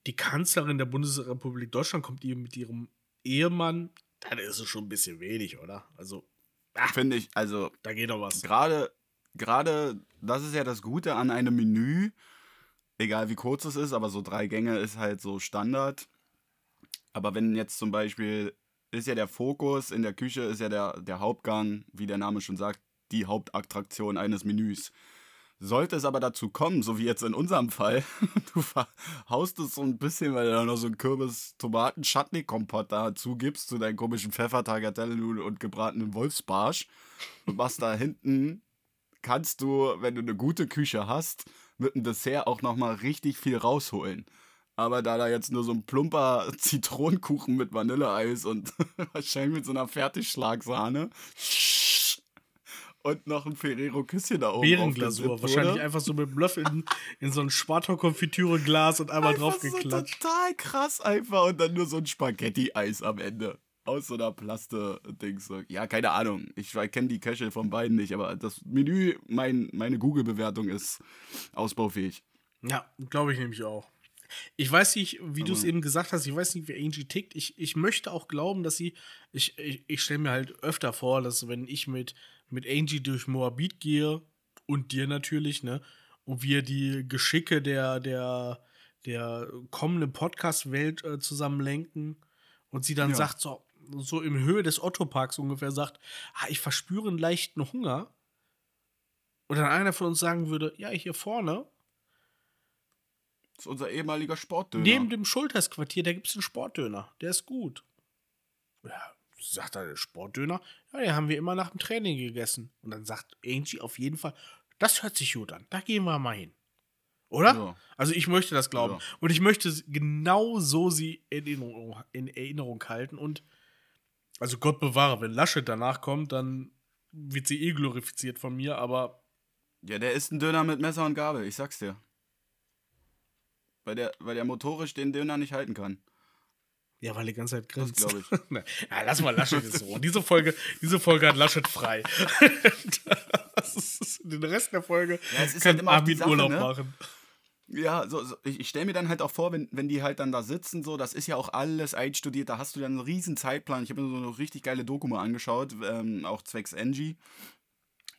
die Kanzlerin der Bundesrepublik Deutschland kommt ihr mit ihrem Ehemann, dann ist es schon ein bisschen wenig, oder? Also, finde ich, also da geht doch was. Gerade, gerade, das ist ja das Gute an einem Menü, egal wie kurz es ist, aber so drei Gänge ist halt so Standard. Aber wenn jetzt zum Beispiel, ist ja der Fokus in der Küche, ist ja der, der Hauptgang, wie der Name schon sagt, die Hauptattraktion eines Menüs. Sollte es aber dazu kommen, so wie jetzt in unserem Fall, du haust es so ein bisschen, weil du da noch so einen Kürbis-Tomaten-Chutney-Kompott dazu gibst, zu deinen komischen Pfeffer, Tagliatelle und gebratenen Wolfsbarsch und was da hinten kannst du, wenn du eine gute Küche hast, mit einem Dessert auch nochmal richtig viel rausholen. Aber da da jetzt nur so ein plumper Zitronenkuchen mit Vanilleeis und wahrscheinlich mit so einer Fertigschlagsahne und noch ein Ferrero-Küsschen da oben Beerenglasur, wahrscheinlich einfach so mit dem Löffel in, in so ein Spartak-Konfitüre-Glas und einmal drauf geklatscht. So total krass einfach und dann nur so ein Spaghetti-Eis am Ende. Aus so einer Plaste-Dings. Ja, keine Ahnung. Ich kenne die Köche von beiden nicht, aber das Menü, mein, meine Google-Bewertung ist ausbaufähig. Ja, glaube ich nämlich auch. Ich weiß nicht, wie du es eben gesagt hast, ich weiß nicht, wie Angie tickt. Ich, ich möchte auch glauben, dass sie, ich, ich, ich stelle mir halt öfter vor, dass wenn ich mit, mit Angie durch Moabit gehe und dir natürlich, ne, und wir die Geschicke der, der, der kommenden Podcast-Welt äh, zusammen lenken und sie dann ja. sagt, so, so in Höhe des Otto-Parks ungefähr sagt, ah, ich verspüre einen leichten Hunger. Und dann einer von uns sagen würde, ja, hier vorne, das ist unser ehemaliger Sportdöner. Neben dem Schultersquartier, da gibt es einen Sportdöner. Der ist gut. Ja, sagt er, der Sportdöner? Ja, den haben wir immer nach dem Training gegessen. Und dann sagt Angie auf jeden Fall, das hört sich gut an. Da gehen wir mal hin. Oder? Ja. Also ich möchte das glauben. Ja. Und ich möchte genau so sie in Erinnerung, in Erinnerung halten. Und also Gott bewahre, wenn Laschet danach kommt, dann wird sie eh glorifiziert von mir, aber. Ja, der ist ein Döner mit Messer und Gabel, ich sag's dir. Weil der, weil der motorisch den Döner nicht halten kann. Ja, weil die ganze Zeit grinst. glaube ich. ja, lass mal Laschet jetzt so. diese Folge, diese Folge hat Laschet frei. ist, den Rest der Folge ja, kann halt Armin Sache, Urlaub ne? machen. Ja, so, so ich, ich stelle mir dann halt auch vor, wenn, wenn die halt dann da sitzen, so, das ist ja auch alles einstudiert, da hast du dann einen riesen Zeitplan. Ich habe mir so eine richtig geile Doku mal angeschaut, ähm, auch zwecks Angie.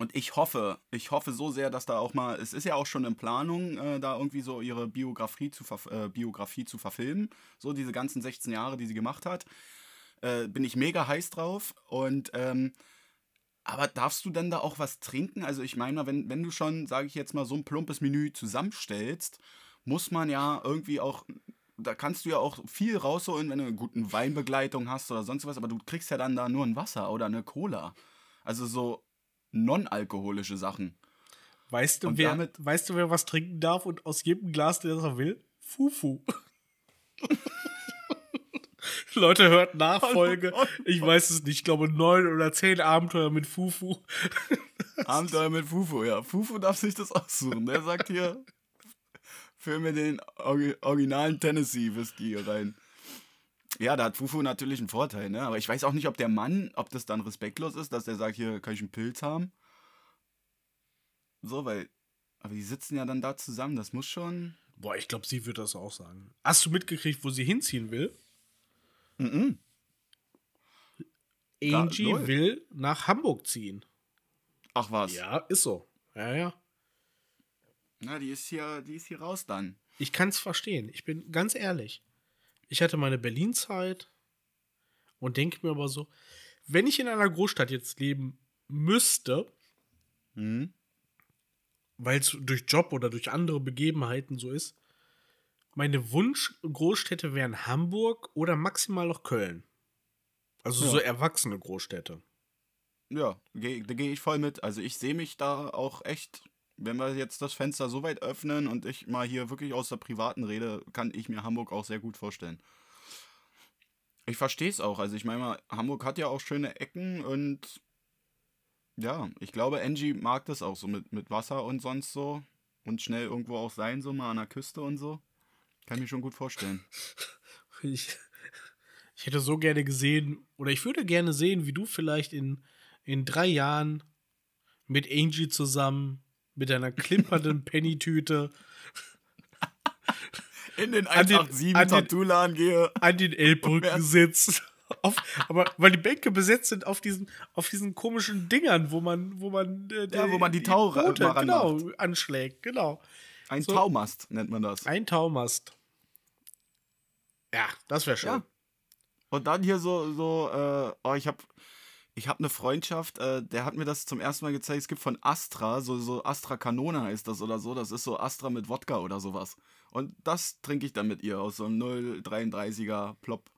Und ich hoffe, ich hoffe so sehr, dass da auch mal, es ist ja auch schon in Planung, äh, da irgendwie so ihre Biografie zu, äh, Biografie zu verfilmen. So diese ganzen 16 Jahre, die sie gemacht hat. Äh, bin ich mega heiß drauf. Und, ähm, aber darfst du denn da auch was trinken? Also ich meine, wenn, wenn du schon, sage ich jetzt mal, so ein plumpes Menü zusammenstellst, muss man ja irgendwie auch da kannst du ja auch viel rausholen, wenn du eine gute Weinbegleitung hast oder sonst was, aber du kriegst ja dann da nur ein Wasser oder eine Cola. Also so non-alkoholische Sachen. Weißt du, wer, damit, weißt du, wer was trinken darf und aus jedem Glas, der das will? Fufu. Leute, hört Nachfolge. Ich weiß es nicht. Ich glaube, neun oder zehn Abenteuer mit Fufu. Abenteuer mit Fufu, ja. Fufu darf sich das aussuchen. Der sagt hier, füll mir den originalen Tennessee Whisky rein. Ja, da hat Fufu natürlich einen Vorteil, ne? Aber ich weiß auch nicht, ob der Mann, ob das dann respektlos ist, dass der sagt, hier kann ich einen Pilz haben. So, weil. Aber die sitzen ja dann da zusammen, das muss schon. Boah, ich glaube, sie wird das auch sagen. Hast du mitgekriegt, wo sie hinziehen will? Mhm. Angie da, will nach Hamburg ziehen. Ach was. Ja, ist so. Ja, ja. Na, die ist hier, die ist hier raus dann. Ich kann es verstehen. Ich bin ganz ehrlich. Ich hatte meine Berlin-Zeit und denke mir aber so, wenn ich in einer Großstadt jetzt leben müsste, Mhm. weil es durch Job oder durch andere Begebenheiten so ist, meine Wunsch-Großstädte wären Hamburg oder maximal noch Köln. Also Ja. so erwachsene Großstädte. Ja, da gehe ich voll mit. Also ich sehe mich da auch echt, wenn wir jetzt das Fenster so weit öffnen und ich mal hier wirklich aus der privaten Rede, kann ich mir Hamburg auch sehr gut vorstellen. Ich verstehe es auch. Also ich meine mal, Hamburg hat ja auch schöne Ecken und ja, ich glaube, Angie mag das auch so mit, mit Wasser und sonst so. Und schnell irgendwo auch sein, so mal an der Küste und so. Kann ich mir schon gut vorstellen. Ich, ich hätte so gerne gesehen, oder ich würde gerne sehen, wie du vielleicht in, in drei Jahren mit Angie zusammen mit einer klimpernden Penny-Tüte In den An den- 187 an den- Tattoo-Laden gehe. an den Elbbrücken sitzt. Auf, aber weil die Bänke besetzt sind auf diesen, auf diesen komischen Dingern, wo man, wo man, äh, Ja, wo man die Tau mal genau, anschlägt, genau. Ein So. Taumast nennt man das. Ein Taumast. Ja, das wäre schön. Ja. Und dann hier so, so, äh, oh, ich hab, ich hab eine Freundschaft, äh, der hat mir das zum ersten Mal gezeigt. Es gibt von Astra, so, so Astra Canona heißt das oder so. Das ist so Astra mit Wodka oder sowas. Und das trinke ich dann mit ihr aus so einem 0,33er Plop.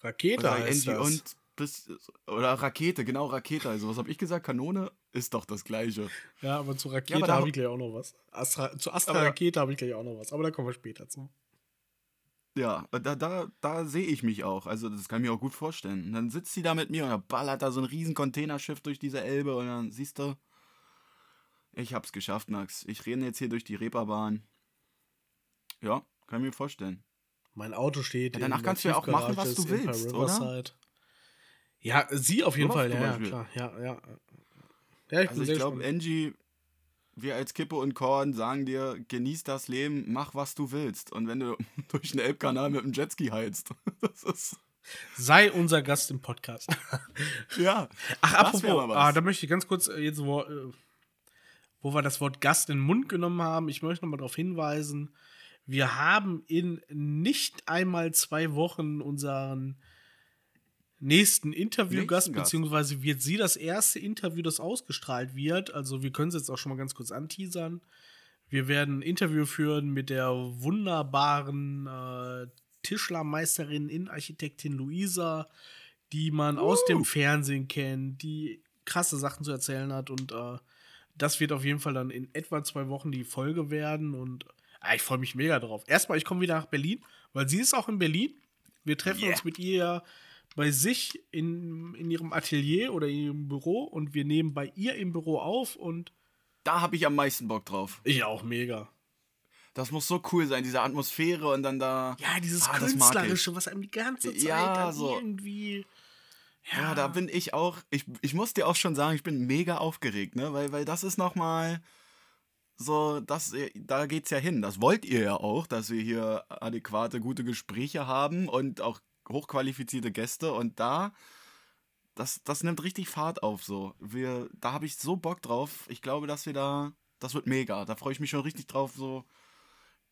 Rakete Oder heißt Angie das. und bis, oder Rakete, genau Rakete. Also was habe ich gesagt? Kanone ist doch das gleiche. Ja, aber zu Ja, Rakete da- habe ich gleich auch noch was. Astra, zu Astra Rakete habe ich gleich auch noch was, aber da kommen wir später zu. Ja, da, da, da sehe ich mich auch. Also, das kann ich mir auch gut vorstellen. Und dann sitzt sie da mit mir und dann ballert da so ein riesen Containerschiff durch diese Elbe und dann siehst du, ich hab's geschafft, Max. Ich renne jetzt hier durch die Reeperbahn. Ja, kann ich mir vorstellen. Mein Auto steht. Ja, danach kannst du ja auch machen, was du willst, oder? Ja, sie auf jeden Oder? Fall, ja, ja, klar. Ja, ja. Ja, ich Also, ich glaube. Angie, wir als Kippe und Korn sagen dir, genieß das Leben, mach was du willst. Und wenn du durch den Elbkanal mit dem Jetski heizt, das ist. Sei unser Gast im Podcast. Ja. Ach, apropos, ah, da möchte ich ganz kurz äh, jetzt, wo, äh, wo wir das Wort Gast in den Mund genommen haben, ich möchte nochmal darauf hinweisen, wir haben in nicht einmal zwei Wochen unseren nächsten Interviewgast, beziehungsweise wird sie das erste Interview, das ausgestrahlt wird. Also wir können es jetzt auch schon mal ganz kurz anteasern. Wir werden ein Interview führen mit der wunderbaren äh, Tischlermeisterin, Innenarchitektin Luisa, die man aus dem Fernsehen kennt, die krasse Sachen zu erzählen hat und äh, das wird auf jeden Fall dann in etwa zwei Wochen die Folge werden und ah, ich freue mich mega drauf. Erstmal, ich komme wieder nach Berlin, weil sie ist auch in Berlin. Wir treffen Yeah. uns mit ihr bei sich in, in ihrem Atelier oder in ihrem Büro und wir nehmen bei ihr im Büro auf und Da habe ich am meisten Bock drauf. ich auch mega. Das muss so cool sein, diese Atmosphäre und dann da. Ja, dieses Ah. Künstlerische, was einem die ganze Zeit Ja, so. irgendwie. Ja, da bin ich auch. Ich, ich muss dir auch schon sagen, ich bin mega aufgeregt, ne? Weil, weil das ist nochmal so, das, da geht's ja hin. Das wollt ihr ja auch, dass wir hier adäquate, gute Gespräche haben und auch hochqualifizierte Gäste. Und da, das, das nimmt richtig Fahrt auf so. Wir, da habe ich so Bock drauf. Ich glaube, dass wir da. Das wird mega. Da freue ich mich schon richtig drauf. So.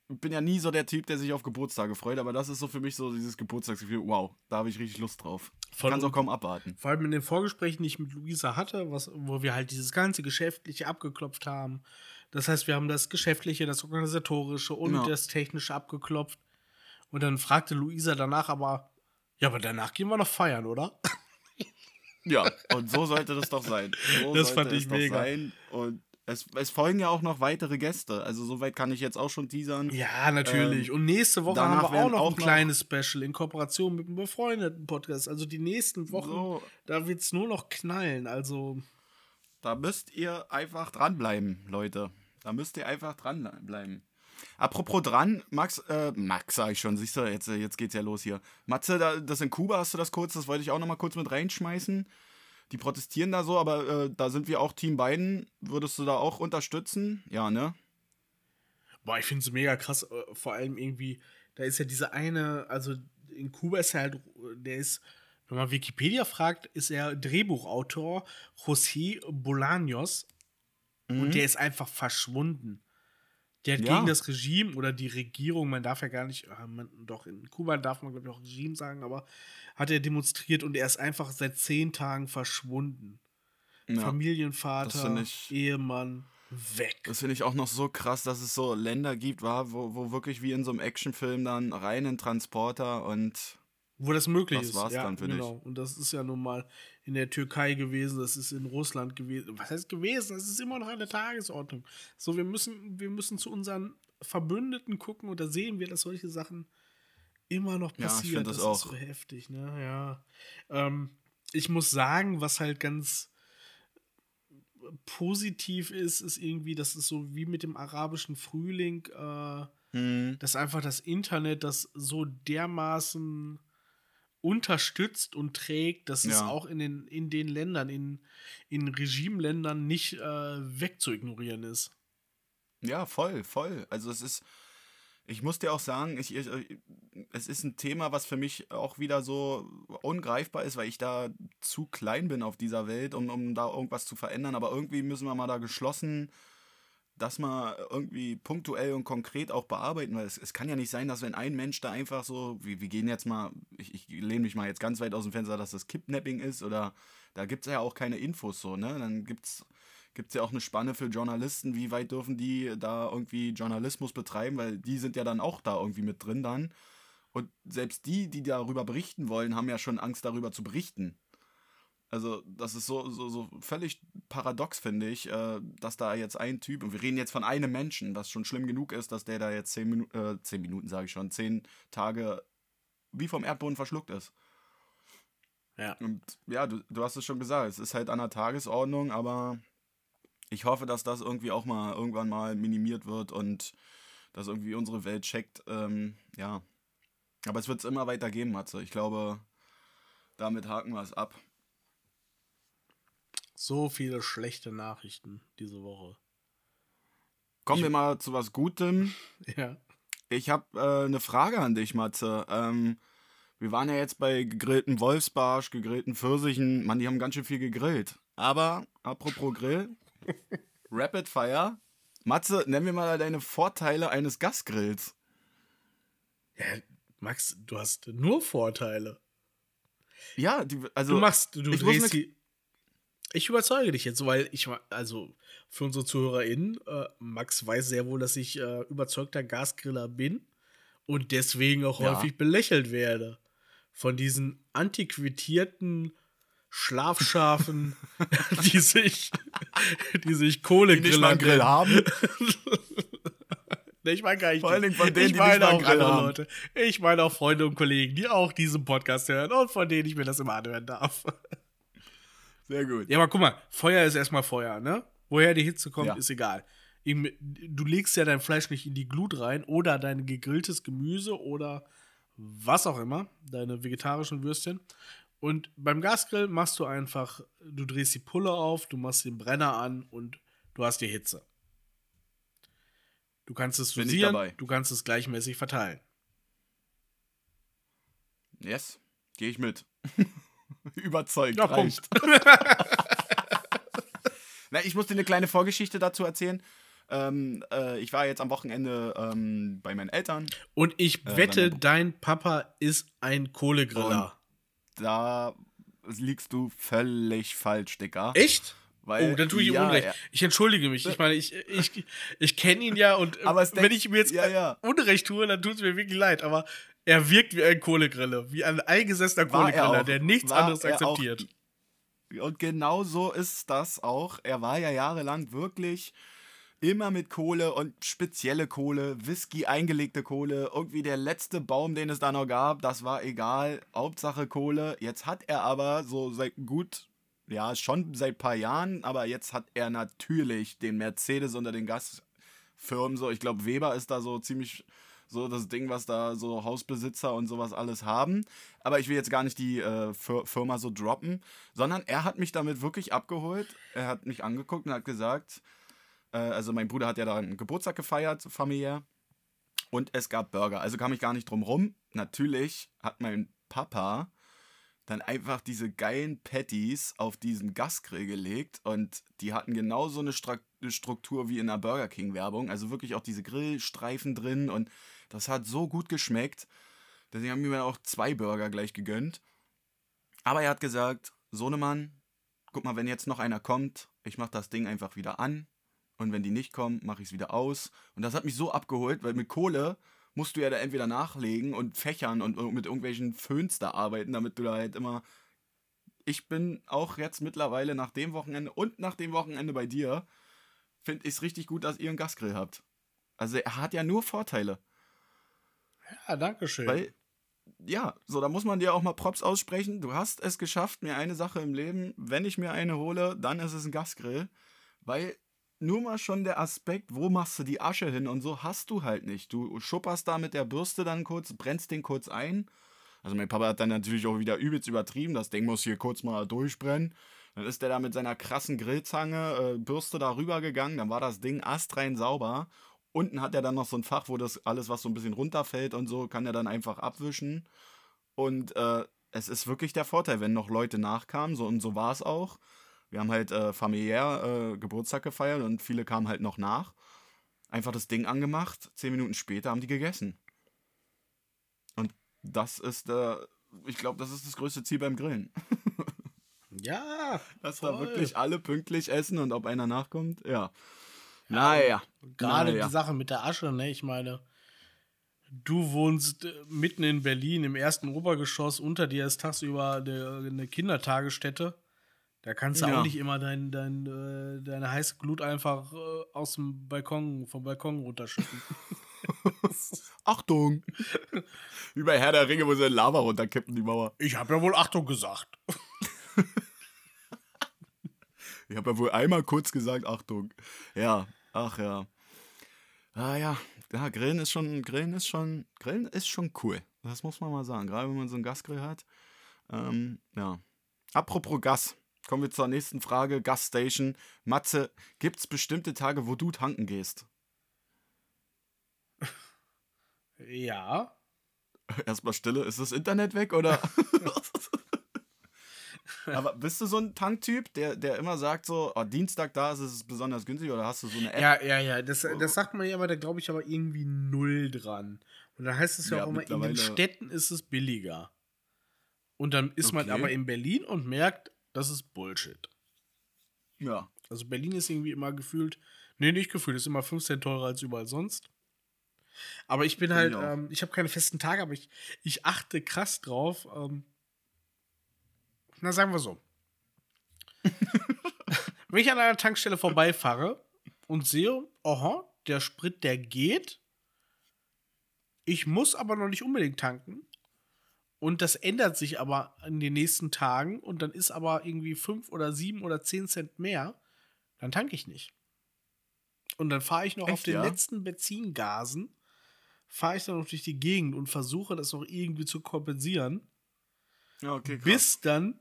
Ich bin ja nie so der Typ, der sich auf Geburtstage freut, aber das ist so für mich so dieses Geburtstagsgefühl. Wow, da habe ich richtig Lust drauf. Voll Kann es auch kaum abwarten. Vor allem in den Vorgesprächen, die ich mit Luisa hatte, was, wo wir halt dieses ganze Geschäftliche abgeklopft haben. Das heißt, wir haben das Geschäftliche, das Organisatorische und Ja. das Technische abgeklopft. Und dann fragte Luisa danach aber, ja, aber danach gehen wir noch feiern, oder? Ja, und so sollte das doch sein. So Das fand ich mega. Und es, es folgen ja auch noch weitere Gäste. Also soweit kann ich jetzt auch schon teasern. Ja, natürlich. Ähm, und nächste Woche haben wir auch noch auch ein noch- kleines Special in Kooperation mit einem befreundeten Podcast. Also die nächsten Wochen, So. da wird es nur noch knallen. Also, Da müsst ihr einfach dranbleiben, Leute. Da müsst ihr einfach dranbleiben. Apropos dran, Max, äh, Max sag ich schon, siehst du, jetzt, jetzt geht's ja los hier. Matze, da, das in Kuba hast du das kurz, das wollte ich auch noch mal kurz mit reinschmeißen. Die protestieren da so, aber äh, da sind wir auch Team Biden. Würdest du da auch unterstützen? Ja, ne? boah, ich finde es mega krass. äh, Vor allem irgendwie, da ist ja diese eine, also in Kuba ist er halt, der ist, wenn man Wikipedia fragt, ist er Drehbuchautor José Bolaños. Und der ist einfach verschwunden. Der hat ja. gegen das Regime oder die Regierung, man darf ja gar nicht, äh, man, doch in Kuba darf man glaube ich auch Regime sagen, aber hat er demonstriert und er ist einfach seit zehn Tagen verschwunden. Ja. Familienvater, Ehemann, weg. Das finde ich auch noch so krass, dass es so Länder gibt, war, wo, wo wirklich wie in so einem Actionfilm dann rein in Transporter und wo das möglich das ist. War's ja, dann für genau. Dich. Und das ist ja nun mal in der Türkei gewesen, das ist in Russland gewesen. Was heißt gewesen? Das ist immer noch an der Tagesordnung. So, wir müssen, wir müssen zu unseren Verbündeten gucken und da sehen wir, dass solche Sachen immer noch passieren. Ja, das, das auch. ist so heftig, ne? Ja. Ähm, ich muss sagen, was halt ganz positiv ist, ist irgendwie, das ist so wie mit dem arabischen Frühling, äh, hm. dass einfach das Internet das so dermaßen unterstützt und trägt, dass ja. es auch in den, in den Ländern, in, in Regimeländern nicht äh, wegzuignorieren ist. Ja, voll, voll. Also es ist, ich muss dir auch sagen, ich, ich, es ist ein Thema, was für mich auch wieder so ungreifbar ist, weil ich da zu klein bin auf dieser Welt, um, um da irgendwas zu verändern. Aber irgendwie müssen wir mal da geschlossen das mal irgendwie punktuell und konkret auch bearbeiten, weil es, es kann ja nicht sein, dass wenn ein Mensch da einfach so, wir, wir gehen jetzt mal, ich, ich lehne mich mal jetzt ganz weit aus dem Fenster, dass das Kidnapping ist oder da gibt es ja auch keine Infos so, ne? Dann gibt es gibt es ja auch eine Spanne für Journalisten, wie weit dürfen die da irgendwie Journalismus betreiben, weil die sind ja dann auch da irgendwie mit drin dann. Und selbst die, die darüber berichten wollen, haben ja schon Angst darüber zu berichten. Also, das ist so, so, so völlig paradox, finde ich, äh, dass da jetzt ein Typ, und wir reden jetzt von einem Menschen, was schon schlimm genug ist, dass der da jetzt zehn, Minu äh, zehn Minuten, sage ich schon, zehn Tage wie vom Erdboden verschluckt ist. Ja. Und ja, du, du hast es schon gesagt, es ist halt an der Tagesordnung, aber ich hoffe, dass das irgendwie auch mal irgendwann mal minimiert wird und dass irgendwie unsere Welt checkt. Ähm, ja. Aber es wird es immer weiter geben, Matze. Ich glaube, damit haken wir es ab. So viele schlechte Nachrichten diese Woche. Kommen ich, wir mal zu was Gutem. Ja. Ich habe äh, eine Frage an dich, Matze. Ähm, wir waren ja jetzt bei gegrillten Wolfsbarsch, gegrillten Pfirsichen. Mann, die haben ganz schön viel gegrillt. Aber, apropos Grill, Rapid Fire. Matze, nenn mir mal deine Vorteile eines Gasgrills. Ja, Max, du hast nur Vorteile. Ja, die, also. Du machst, du drehst die. Ich überzeuge dich jetzt, weil ich, also für unsere ZuhörerInnen, äh, Max weiß sehr wohl, dass ich äh, überzeugter Gasgriller bin und deswegen auch ja. häufig belächelt werde. Von diesen antiquitierten Schlafschafen, die sich, die sich Kohlegriller die Grill haben. ich meine gar nicht. Vor allen Dingen von denen, ich meine die nicht auch andere haben. Leute. Ich meine auch Freunde und Kollegen, die auch diesen Podcast hören und von denen ich mir das immer anhören darf. Sehr gut. Ja, aber guck mal, Feuer ist erstmal Feuer, ne? Woher die Hitze kommt, ja. ist egal. Du legst ja dein Fleisch nicht in die Glut rein oder dein gegrilltes Gemüse oder was auch immer, deine vegetarischen Würstchen. Und beim Gasgrill machst du einfach, du drehst die Pulle auf, du machst den Brenner an und du hast die Hitze. Du kannst es dosieren, du kannst es gleichmäßig verteilen. Yes, gehe ich mit. Überzeugt, ja, reicht. Na, ich muss dir eine kleine Vorgeschichte dazu erzählen. Ähm, äh, ich war jetzt am Wochenende ähm, bei meinen Eltern. Und ich äh, wette, dein Papa ist ein Kohlegriller da liegst du völlig falsch, Dicker. Echt? Weil, oh, dann tue ich ihm ja, Unrecht. Ja. Ich entschuldige mich. Ich meine, ich, ich, ich kenne ihn ja und aber wenn ich ihm jetzt ja, Unrecht tue, dann tut es mir wirklich leid. Aber er wirkt wie ein Kohlegrille, wie ein eingesessener Kohlegriller, der nichts anderes akzeptiert. Auch, und genau so ist das auch. Er war ja jahrelang wirklich Immer mit Kohle und spezielle Kohle, Whisky eingelegte Kohle, irgendwie der letzte Baum, den es da noch gab, das war egal, Hauptsache Kohle. Jetzt hat er aber so seit gut, ja, schon seit ein paar Jahren, aber jetzt hat er natürlich den Mercedes unter den Gasfirmen, so, ich glaube, Weber ist da so ziemlich so das Ding, was da so Hausbesitzer und sowas alles haben. Aber ich will jetzt gar nicht die äh, Firma so droppen, sondern er hat mich damit wirklich abgeholt. Er hat mich angeguckt und hat gesagt, äh, also mein Bruder hat ja da einen Geburtstag gefeiert, familiär. Und es gab Burger. Also kam ich gar nicht drum rum. Natürlich hat mein Papa dann einfach diese geilen Patties auf diesen Gasgrill gelegt und die hatten genauso eine Struktur wie in der Burger King Werbung. Also wirklich auch diese Grillstreifen drin und das hat so gut geschmeckt. Deswegen haben wir mir auch zwei Burger gleich gegönnt. Aber er hat gesagt, Sohnemann, guck mal, wenn jetzt noch einer kommt, ich mach das Ding einfach wieder an. Und wenn die nicht kommen, mache ich es wieder aus. Und das hat mich so abgeholt, weil mit Kohle musst du ja da entweder nachlegen und fächern und mit irgendwelchen Föhns da arbeiten, damit du da halt immer. Ich bin auch jetzt mittlerweile nach dem Wochenende und nach dem Wochenende bei dir, finde ich es richtig gut, dass ihr einen Gasgrill habt. Also er hat ja nur Vorteile. Ja, danke schön. Weil, ja, so, da muss man dir auch mal Props aussprechen. Du hast es geschafft, mir eine Sache im Leben, wenn ich mir eine hole, dann ist es ein Gasgrill. Weil nur mal schon der Aspekt, wo machst du die Asche hin und so, hast du halt nicht. Du schupperst da mit der Bürste dann kurz, brennst den kurz ein. Also mein Papa hat dann natürlich auch wieder übelst übertrieben, das Ding muss hier kurz mal durchbrennen. Dann ist der da mit seiner krassen Grillzange, äh, Bürste da rüber gegangen, dann war das Ding astrein sauber. Unten hat er dann noch so ein Fach, wo das alles, was so ein bisschen runterfällt und so, kann er dann einfach abwischen. Und äh, es ist wirklich der Vorteil, wenn noch Leute nachkamen, so und so war es auch wir haben halt äh, familiär äh, Geburtstag gefeiert und viele kamen halt noch nach. Einfach das Ding angemacht, zehn Minuten später haben die gegessen. Und das ist, äh, ich glaube, das ist das größte Ziel beim Grillen. ja. Dass voll. da wirklich alle pünktlich essen und ob einer nachkommt, ja. Naja. Gerade naja. die Sache mit der Asche, ne? Ich meine, du wohnst äh, mitten in Berlin im ersten Obergeschoss, unter dir ist tagsüber eine, eine Kindertagesstätte. Da kannst du ja. auch nicht immer dein, dein, äh, deine heiße Glut einfach äh, aus dem Balkon, vom Balkon runterschütten. Achtung! Wie bei Herr der Ringe, wo sie Lava runterkippen, die Mauer. Ich habe ja wohl Achtung gesagt. ich habe ja wohl einmal kurz gesagt, Achtung. Ja, ach ja. Ah ja, ja, Grillen ist schon, Grillen ist schon, Grillen ist schon cool. Das muss man mal sagen. Gerade wenn man so einen Gasgrill hat. Ähm, ja. Apropos Gas. Kommen wir zur nächsten Frage. Gasstation. Matze, gibt es bestimmte Tage, wo du tanken gehst? Ja. Erstmal Stille. Ist das Internet weg oder? aber bist du so ein Tanktyp, der, der immer sagt so, oh, Dienstag da ist es besonders günstig oder hast du so eine App? Ja, ja, ja. Das, das sagt man ja, aber da glaube ich aber irgendwie null dran. Und da heißt es ja, ja auch immer, in den Städten ist es billiger. Und dann ist okay. man aber in Berlin und merkt, das ist Bullshit. Ja. Also Berlin ist irgendwie immer gefühlt, nee, nicht gefühlt, ist immer 5 Cent teurer als überall sonst. Aber ich bin halt, ähm, ich habe keine festen Tage, aber ich, ich achte krass drauf. Ähm, na, sagen wir so. Wenn ich an einer Tankstelle vorbeifahre und sehe, aha, der Sprit, der geht, ich muss aber noch nicht unbedingt tanken, und das ändert sich aber in den nächsten Tagen und dann ist aber irgendwie 5 oder 7 oder 10 Cent mehr, dann tanke ich nicht. Und dann fahre ich noch Echt, auf den ja? letzten Benzingasen, fahre ich dann noch durch die Gegend und versuche das noch irgendwie zu kompensieren. Okay, bis dann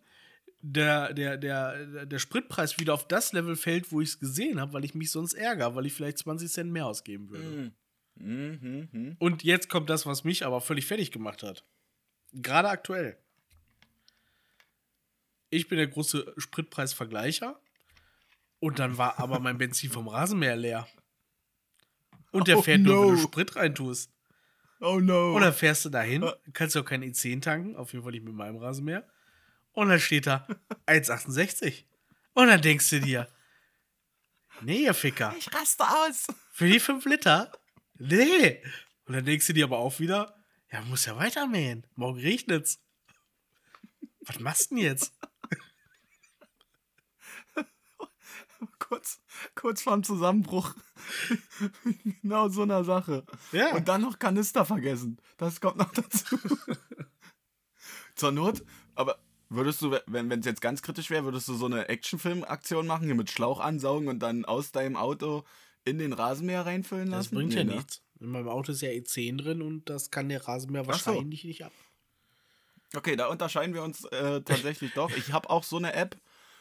der, der, der, der Spritpreis wieder auf das Level fällt, wo ich es gesehen habe, weil ich mich sonst ärgere, weil ich vielleicht 20 Cent mehr ausgeben würde. Mm. Mm -hmm. Und jetzt kommt das, was mich aber völlig fertig gemacht hat. Gerade aktuell. Ich bin der große Spritpreisvergleicher. Und dann war aber mein Benzin vom Rasenmäher leer. Und der oh fährt no. nur, wenn du Sprit reintust. Oh no. Und dann fährst du dahin, kannst du auch kein E10 tanken, auf jeden Fall nicht mit meinem Rasenmäher. Und dann steht da 1,68. Und dann denkst du dir, nee, ihr Ficker. Ich raste aus. Für die 5 Liter? Nee. Und dann denkst du dir aber auch wieder, ja, muss ja weitermähen. Morgen regnet's. Was machst du denn jetzt? kurz, kurz vorm Zusammenbruch. genau so einer Sache. Ja. Und dann noch Kanister vergessen. Das kommt noch dazu. Zur Not, aber würdest du, wenn es jetzt ganz kritisch wäre, würdest du so eine Actionfilm-Aktion machen, hier mit Schlauch ansaugen und dann aus deinem Auto in den Rasenmäher reinfüllen lassen? Das bringt nee, ja ne? nichts. In meinem Auto ist ja E10 drin und das kann der Rasenmäher wahrscheinlich so. nicht ab. Okay, da unterscheiden wir uns äh, tatsächlich doch. Ich habe auch so eine App,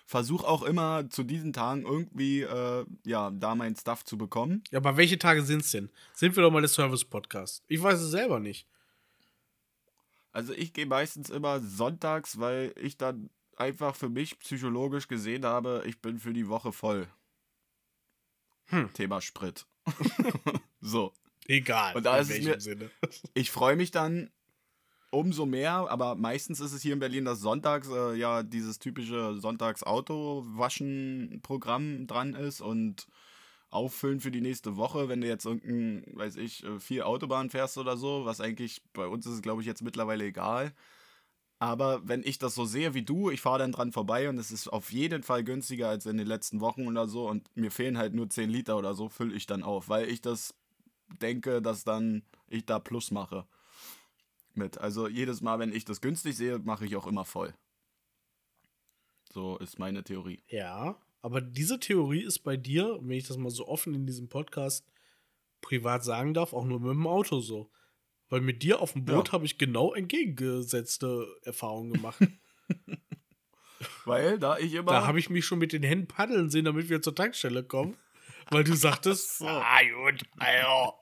versuche auch immer zu diesen Tagen irgendwie, äh, ja, da mein Stuff zu bekommen. Ja, aber welche Tage sind es denn? Sind wir doch mal der Service-Podcast? Ich weiß es selber nicht. Also ich gehe meistens immer sonntags, weil ich dann einfach für mich psychologisch gesehen habe, ich bin für die Woche voll. Hm. Thema Sprit. so. Egal. Und da ist es mir, Sinne. Ich freue mich dann umso mehr, aber meistens ist es hier in Berlin das Sonntags, äh, ja, dieses typische Sonntags-Auto-Waschen-Programm dran ist und auffüllen für die nächste Woche, wenn du jetzt irgendein, weiß ich, äh, viel Autobahn fährst oder so, was eigentlich bei uns ist, glaube ich, jetzt mittlerweile egal. Aber wenn ich das so sehe wie du, ich fahre dann dran vorbei und es ist auf jeden Fall günstiger als in den letzten Wochen oder so und mir fehlen halt nur 10 Liter oder so, fülle ich dann auf, weil ich das denke, dass dann ich da Plus mache mit. Also jedes Mal, wenn ich das günstig sehe, mache ich auch immer voll. So ist meine Theorie. Ja, aber diese Theorie ist bei dir, wenn ich das mal so offen in diesem Podcast privat sagen darf, auch nur mit dem Auto so. Weil mit dir auf dem Boot ja. habe ich genau entgegengesetzte Erfahrungen gemacht. Weil da ich immer. Da habe ich mich schon mit den Händen paddeln sehen, damit wir zur Tankstelle kommen. Weil du sagtest, so. ah gut, also,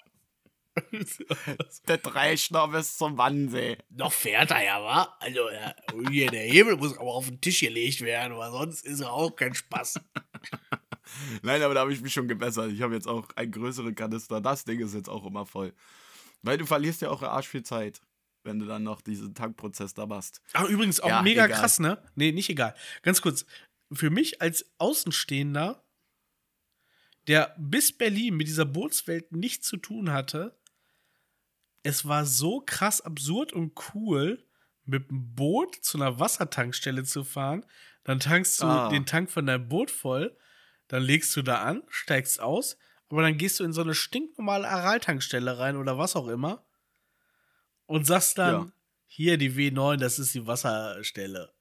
der Dreischner bis zum Wannsee. Noch fährt er ja, wa? Also, ja, hier, der Hebel muss aber auf den Tisch gelegt werden, weil sonst ist er auch kein Spaß. Nein, aber da habe ich mich schon gebessert. Ich habe jetzt auch einen größeren Kanister. Das Ding ist jetzt auch immer voll. Weil du verlierst ja auch arsch viel Zeit, wenn du dann noch diesen Tankprozess da machst. Ach, übrigens auch ja, mega egal. krass, ne? Nee, nicht egal. Ganz kurz. Für mich als Außenstehender, der bis Berlin mit dieser Bootswelt nichts zu tun hatte, es war so krass absurd und cool, mit dem Boot zu einer Wassertankstelle zu fahren. Dann tankst du ah. den Tank von deinem Boot voll, dann legst du da an, steigst aus, aber dann gehst du in so eine stinknormale Aral-Tankstelle rein oder was auch immer und sagst dann, ja. hier die W9, das ist die Wasserstelle.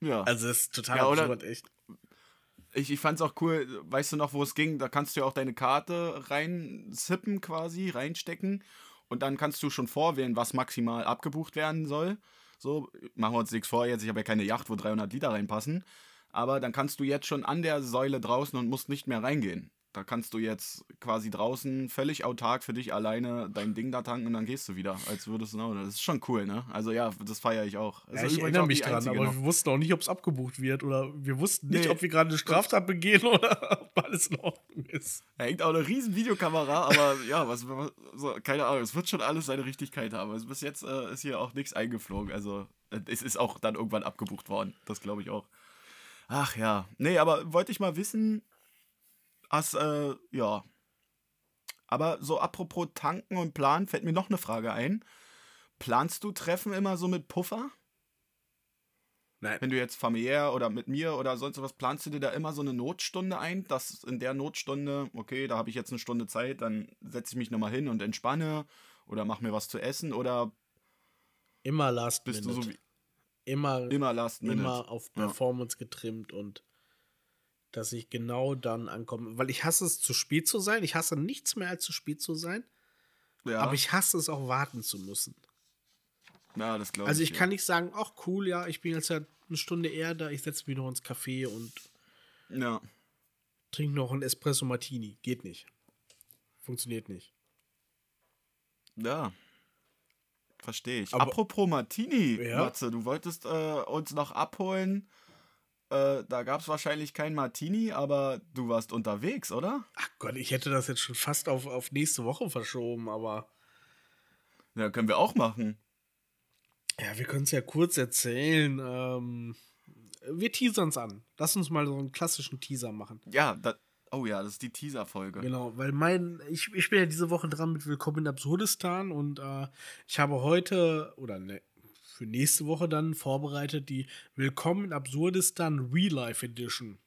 Ja. Also das ist total ja, absurd, echt. Ich, ich fand's auch cool, weißt du noch, wo es ging? Da kannst du ja auch deine Karte reinzippen quasi, reinstecken und dann kannst du schon vorwählen, was maximal abgebucht werden soll. So, machen wir uns nichts vor jetzt, ich habe ja keine Yacht, wo 300 Liter reinpassen. Aber dann kannst du jetzt schon an der Säule draußen und musst nicht mehr reingehen. Da kannst du jetzt quasi draußen völlig autark für dich alleine dein Ding da tanken und dann gehst du wieder, als würdest du. Das ist schon cool, ne? Also ja, das feiere ich auch. Ja, ich erinnere mich dran, aber noch. wir wussten auch nicht, ob es abgebucht wird oder wir wussten nicht, nee. ob wir gerade eine Straftat begehen oder ob alles in Ordnung ist. Da hängt auch eine riesen Videokamera, aber ja, was, so, keine Ahnung, es wird schon alles seine Richtigkeit haben. Also bis jetzt äh, ist hier auch nichts eingeflogen. Also äh, es ist auch dann irgendwann abgebucht worden. Das glaube ich auch. Ach ja. Nee, aber wollte ich mal wissen, As, äh, ja. Aber so apropos tanken und planen, fällt mir noch eine Frage ein. Planst du Treffen immer so mit Puffer? Nein. Wenn du jetzt familiär oder mit mir oder sonst was, planst du dir da immer so eine Notstunde ein, dass in der Notstunde, okay, da habe ich jetzt eine Stunde Zeit, dann setze ich mich nochmal hin und entspanne oder mach mir was zu essen oder immer last bist minute. Du so wie, immer, immer last minute. Immer auf Performance ja. getrimmt und dass ich genau dann ankomme. Weil ich hasse es, zu spät zu sein. Ich hasse nichts mehr als zu spät zu sein. Ja. Aber ich hasse es auch warten zu müssen. Ja, das glaube ich. Also ich ja. kann nicht sagen, ach cool, ja, ich bin jetzt ja eine Stunde eher da, ich setze mich noch ins Café und ja. trinke noch einen Espresso Martini. Geht nicht. Funktioniert nicht. Ja. Verstehe ich. Aber, Apropos Martini, ja? Matze, du wolltest äh, uns noch abholen äh, da gab es wahrscheinlich kein Martini, aber du warst unterwegs, oder? Ach Gott, ich hätte das jetzt schon fast auf, auf nächste Woche verschoben, aber. Ja, können wir auch machen. Ja, wir können es ja kurz erzählen. Ähm, wir teasern es an. Lass uns mal so einen klassischen Teaser machen. Ja, das, oh ja, das ist die Teaser-Folge. Genau, weil mein, ich, ich bin ja diese Woche dran mit Willkommen in Absurdistan und äh, ich habe heute, oder ne, für nächste Woche dann vorbereitet die Willkommen in Absurdistan Real Life Edition.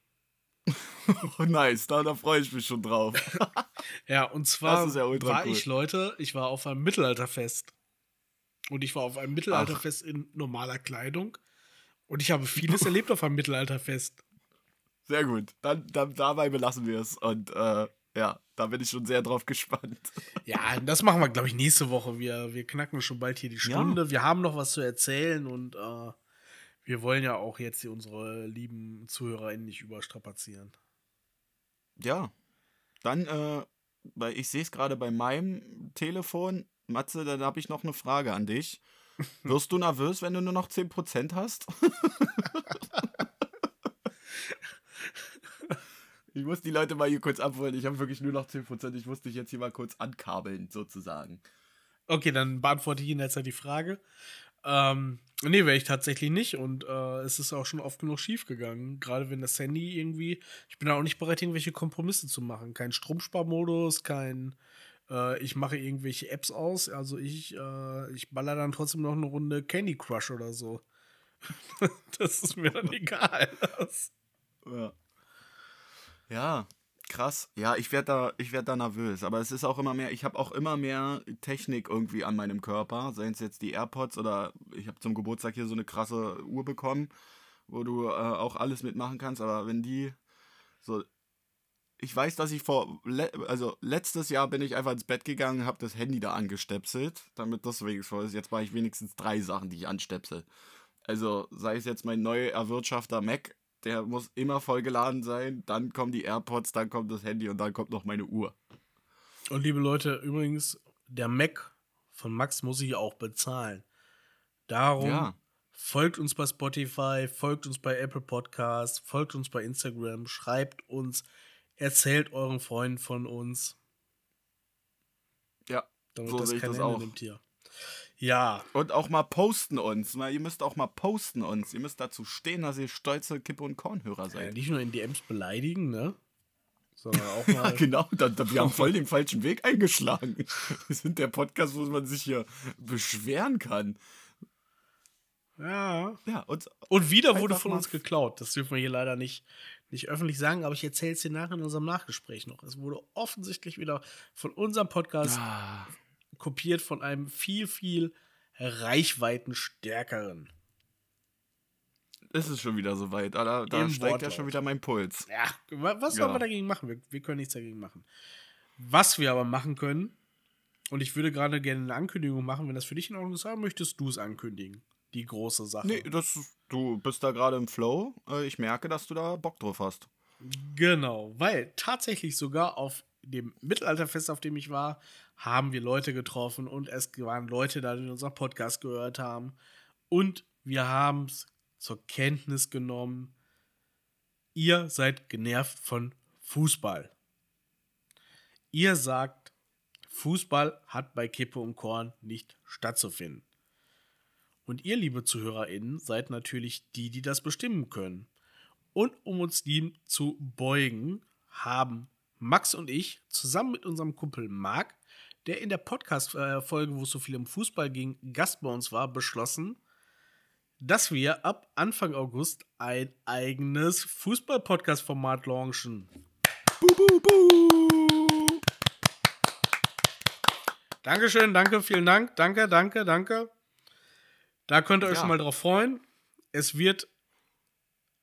oh, nice, da, da freue ich mich schon drauf. ja, und zwar ja war cool. ich, Leute, ich war auf einem Mittelalterfest. Und ich war auf einem Mittelalterfest Ach. in normaler Kleidung. Und ich habe vieles erlebt auf einem Mittelalterfest. Sehr gut. Dann, dann dabei belassen wir es. Und äh, ja, da bin ich schon sehr drauf gespannt. Ja, das machen wir, glaube ich, nächste Woche. Wir, wir knacken schon bald hier die Stunde. Ja. Wir haben noch was zu erzählen und äh, wir wollen ja auch jetzt hier unsere lieben ZuhörerInnen nicht überstrapazieren. Ja. Dann, äh, weil ich sehe es gerade bei meinem Telefon. Matze, dann habe ich noch eine Frage an dich. Wirst du nervös, wenn du nur noch 10% hast? ich muss die Leute mal hier kurz abholen. Ich habe wirklich nur noch 10%. Ich muss dich jetzt hier mal kurz ankabeln, sozusagen. Okay, dann beantworte ich Ihnen jetzt halt die Frage. Ähm, nee, wäre ich tatsächlich nicht. Und äh, es ist auch schon oft genug schief gegangen. Gerade wenn das Handy irgendwie. Ich bin da auch nicht bereit, irgendwelche Kompromisse zu machen. Kein Stromsparmodus, kein. Äh, ich mache irgendwelche Apps aus. Also ich, äh, ich baller dann trotzdem noch eine Runde Candy Crush oder so. das ist mir dann egal. ja. Ja, krass. Ja, ich werde da, werd da nervös. Aber es ist auch immer mehr, ich habe auch immer mehr Technik irgendwie an meinem Körper. Seien es jetzt die AirPods oder ich habe zum Geburtstag hier so eine krasse Uhr bekommen, wo du äh, auch alles mitmachen kannst. Aber wenn die so. Ich weiß, dass ich vor, le also letztes Jahr bin ich einfach ins Bett gegangen, habe das Handy da angestöpselt, damit das wenigstens ist. Jetzt mache ich wenigstens drei Sachen, die ich anstöpsel. Also sei es jetzt mein neu erwirtschafter Mac, der muss immer vollgeladen sein. Dann kommen die AirPods, dann kommt das Handy und dann kommt noch meine Uhr. Und liebe Leute, übrigens, der Mac von Max muss ich auch bezahlen. Darum ja. folgt uns bei Spotify, folgt uns bei Apple Podcasts, folgt uns bei Instagram, schreibt uns, erzählt euren Freunden von uns. Ja, Damit so das sehe ich das auch. Nimmt hier. Ja. Und auch mal posten uns. Ihr müsst auch mal posten uns. Ihr müsst dazu stehen, dass ihr stolze Kippe- und Kornhörer seid. Ja, nicht nur in DMs beleidigen, ne? Sondern auch mal. ja, genau. Da, da, wir haben voll den falschen Weg eingeschlagen. Wir sind der Podcast, wo man sich hier beschweren kann. Ja. Ja, und, und wieder wurde von uns geklaut. Das dürfen wir hier leider nicht, nicht öffentlich sagen, aber ich erzähle es dir nachher in unserem Nachgespräch noch. Es wurde offensichtlich wieder von unserem Podcast ah kopiert von einem viel, viel reichweitenstärkeren. Es ist schon wieder so weit, Da, da steigt Wortlaut. ja schon wieder mein Puls. Ja, was sollen ja. wir dagegen machen? Wir, wir können nichts dagegen machen. Was wir aber machen können, und ich würde gerade gerne eine Ankündigung machen, wenn das für dich in Ordnung ist, möchtest du es ankündigen. Die große Sache. Nee, das, du bist da gerade im Flow. Äh, ich merke, dass du da Bock drauf hast. Genau, weil tatsächlich sogar auf dem Mittelalterfest, auf dem ich war, haben wir Leute getroffen und es waren Leute da, die unseren Podcast gehört haben. Und wir haben es zur Kenntnis genommen, ihr seid genervt von Fußball. Ihr sagt, Fußball hat bei Kippe und Korn nicht stattzufinden. Und ihr, liebe ZuhörerInnen, seid natürlich die, die das bestimmen können. Und um uns dem zu beugen, haben Max und ich zusammen mit unserem Kumpel Marc, der in der Podcast-Folge, wo es so viel um Fußball ging, Gast bei uns war, beschlossen, dass wir ab Anfang August ein eigenes Fußball-Podcast-Format launchen. Buh, buh, buh. Dankeschön, danke, vielen Dank, danke, danke, danke. Da könnt ihr euch ja. schon mal drauf freuen. Es wird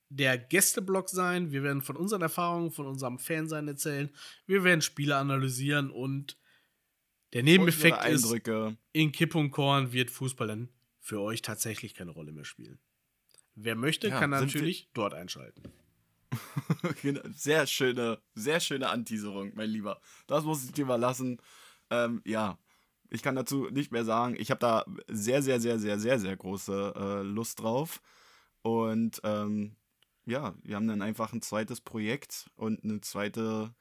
der Gästeblock sein. Wir werden von unseren Erfahrungen, von unserem Fansein erzählen. Wir werden Spiele analysieren und der Nebeneffekt ist, in Kipp und Korn wird Fußball dann für euch tatsächlich keine Rolle mehr spielen. Wer möchte, ja, kann natürlich dort einschalten. Genau, sehr schöne, sehr schöne Anteaserung, mein Lieber. Das muss ich dir mal lassen. Ähm, ja, ich kann dazu nicht mehr sagen. Ich habe da sehr, sehr, sehr, sehr, sehr, sehr große äh, Lust drauf. Und ähm, ja, wir haben dann einfach ein zweites Projekt und eine zweite,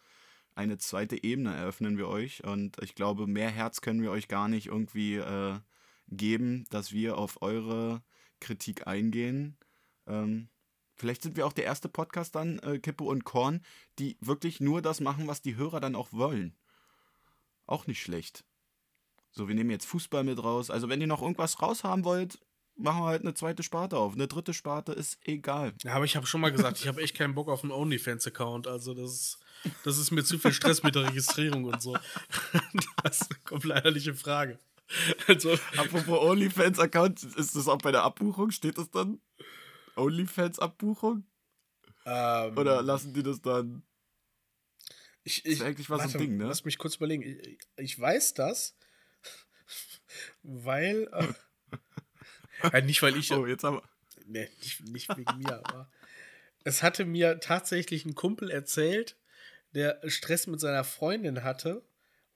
eine zweite Ebene eröffnen wir euch. Und ich glaube, mehr Herz können wir euch gar nicht irgendwie äh, geben, dass wir auf eure Kritik eingehen. Ähm, vielleicht sind wir auch der erste Podcast dann, äh, Kippe und Korn, die wirklich nur das machen, was die Hörer dann auch wollen. Auch nicht schlecht. So, wir nehmen jetzt Fußball mit raus. Also, wenn ihr noch irgendwas raushaben wollt, machen wir halt eine zweite Sparte auf. Eine dritte Sparte ist egal. Ja, aber ich habe schon mal gesagt, ich habe echt keinen Bock auf einen OnlyFans-Account. Also das ist, das ist mir zu viel Stress mit der Registrierung und so. Das ist eine komplett ehrliche Frage. Also, Apropos OnlyFans-Account, ist das auch bei der Abbuchung? Steht das dann? OnlyFans-Abbuchung? Ähm, Oder lassen die das dann? Ich, ich, das ist eigentlich was so ein Ding, ne? Lass mich kurz überlegen. Ich, ich weiß das, weil. Äh, ja, nicht, weil ich. Oh, jetzt haben wir. Nee, nicht, nicht wegen mir, aber. Es hatte mir tatsächlich ein Kumpel erzählt, der Stress mit seiner Freundin hatte,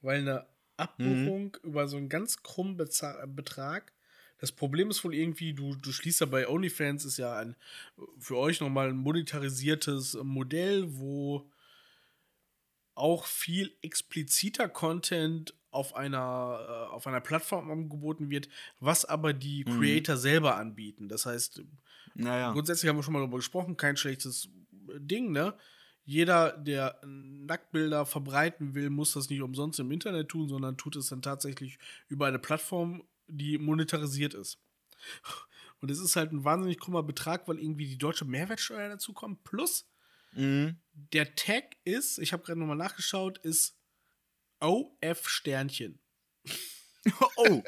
weil eine Abbuchung mhm. über so einen ganz krummen Beza Betrag, Das Problem ist wohl irgendwie, du, du schließt ja bei OnlyFans, ist ja ein für euch nochmal ein monetarisiertes Modell, wo auch viel expliziter Content auf einer, äh, auf einer Plattform angeboten wird, was aber die mhm. Creator selber anbieten. Das heißt, naja. grundsätzlich haben wir schon mal darüber gesprochen, kein schlechtes Ding, ne? Jeder, der Nacktbilder verbreiten will, muss das nicht umsonst im Internet tun, sondern tut es dann tatsächlich über eine Plattform, die monetarisiert ist. Und es ist halt ein wahnsinnig krummer Betrag, weil irgendwie die deutsche Mehrwertsteuer dazu kommt. Plus, mhm. der Tag ist, ich habe gerade nochmal nachgeschaut, ist OF Sternchen. Oh.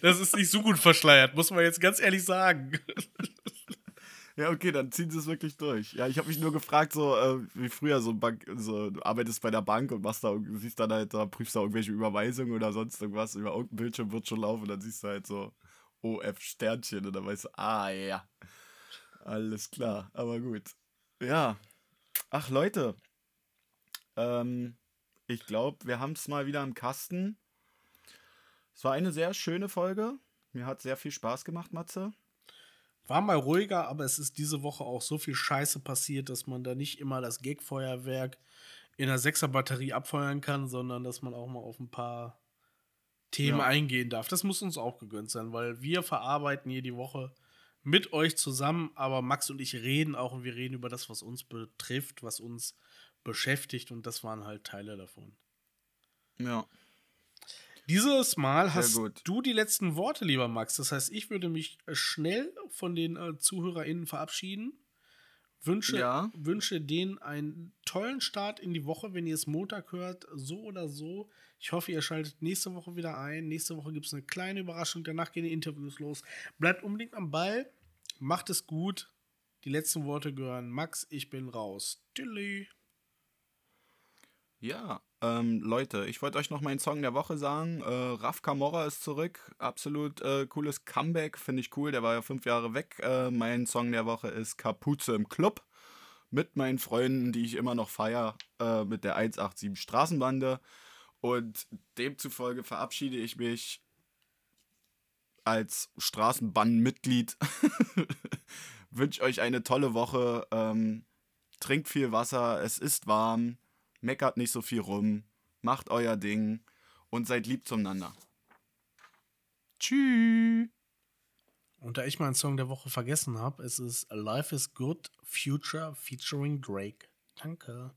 das ist nicht so gut verschleiert, muss man jetzt ganz ehrlich sagen. Ja, okay, dann ziehen sie es wirklich durch. Ja, ich habe mich nur gefragt, so äh, wie früher, so, Bank, so du arbeitest bei der Bank und machst da, siehst dann halt, da prüfst da irgendwelche Überweisungen oder sonst irgendwas, über irgendein Bildschirm wird schon laufen, dann siehst du halt so OF Sternchen und dann weißt du, ah ja, alles klar, aber gut. Ja, ach Leute, ähm, ich glaube, wir haben es mal wieder im Kasten. Es war eine sehr schöne Folge. Mir hat sehr viel Spaß gemacht, Matze. War mal ruhiger, aber es ist diese Woche auch so viel Scheiße passiert, dass man da nicht immer das Gag-Feuerwerk in der Sechser-Batterie abfeuern kann, sondern dass man auch mal auf ein paar Themen ja. eingehen darf. Das muss uns auch gegönnt sein, weil wir verarbeiten hier die Woche mit euch zusammen, aber Max und ich reden auch und wir reden über das, was uns betrifft, was uns beschäftigt und das waren halt Teile davon. Ja. Dieses Mal hast du die letzten Worte, lieber Max. Das heißt, ich würde mich schnell von den äh, ZuhörerInnen verabschieden. Wünsche, ja. wünsche denen einen tollen Start in die Woche, wenn ihr es Montag hört, so oder so. Ich hoffe, ihr schaltet nächste Woche wieder ein. Nächste Woche gibt es eine kleine Überraschung. Danach gehen die Interviews los. Bleibt unbedingt am Ball. Macht es gut. Die letzten Worte gehören Max. Ich bin raus. Tschüssi. Ja, ähm, Leute, ich wollte euch noch meinen Song der Woche sagen. Äh, Raf Camorra ist zurück. Absolut äh, cooles Comeback. Finde ich cool. Der war ja fünf Jahre weg. Äh, mein Song der Woche ist Kapuze im Club. Mit meinen Freunden, die ich immer noch feiere. Äh, mit der 187 Straßenbande. Und demzufolge verabschiede ich mich als Straßenbannmitglied. Wünsche euch eine tolle Woche. Ähm, trinkt viel Wasser. Es ist warm meckert nicht so viel rum, macht euer Ding und seid lieb zueinander. Tschüss. Und da ich meinen Song der Woche vergessen habe, es ist Life is Good Future featuring Drake. Danke.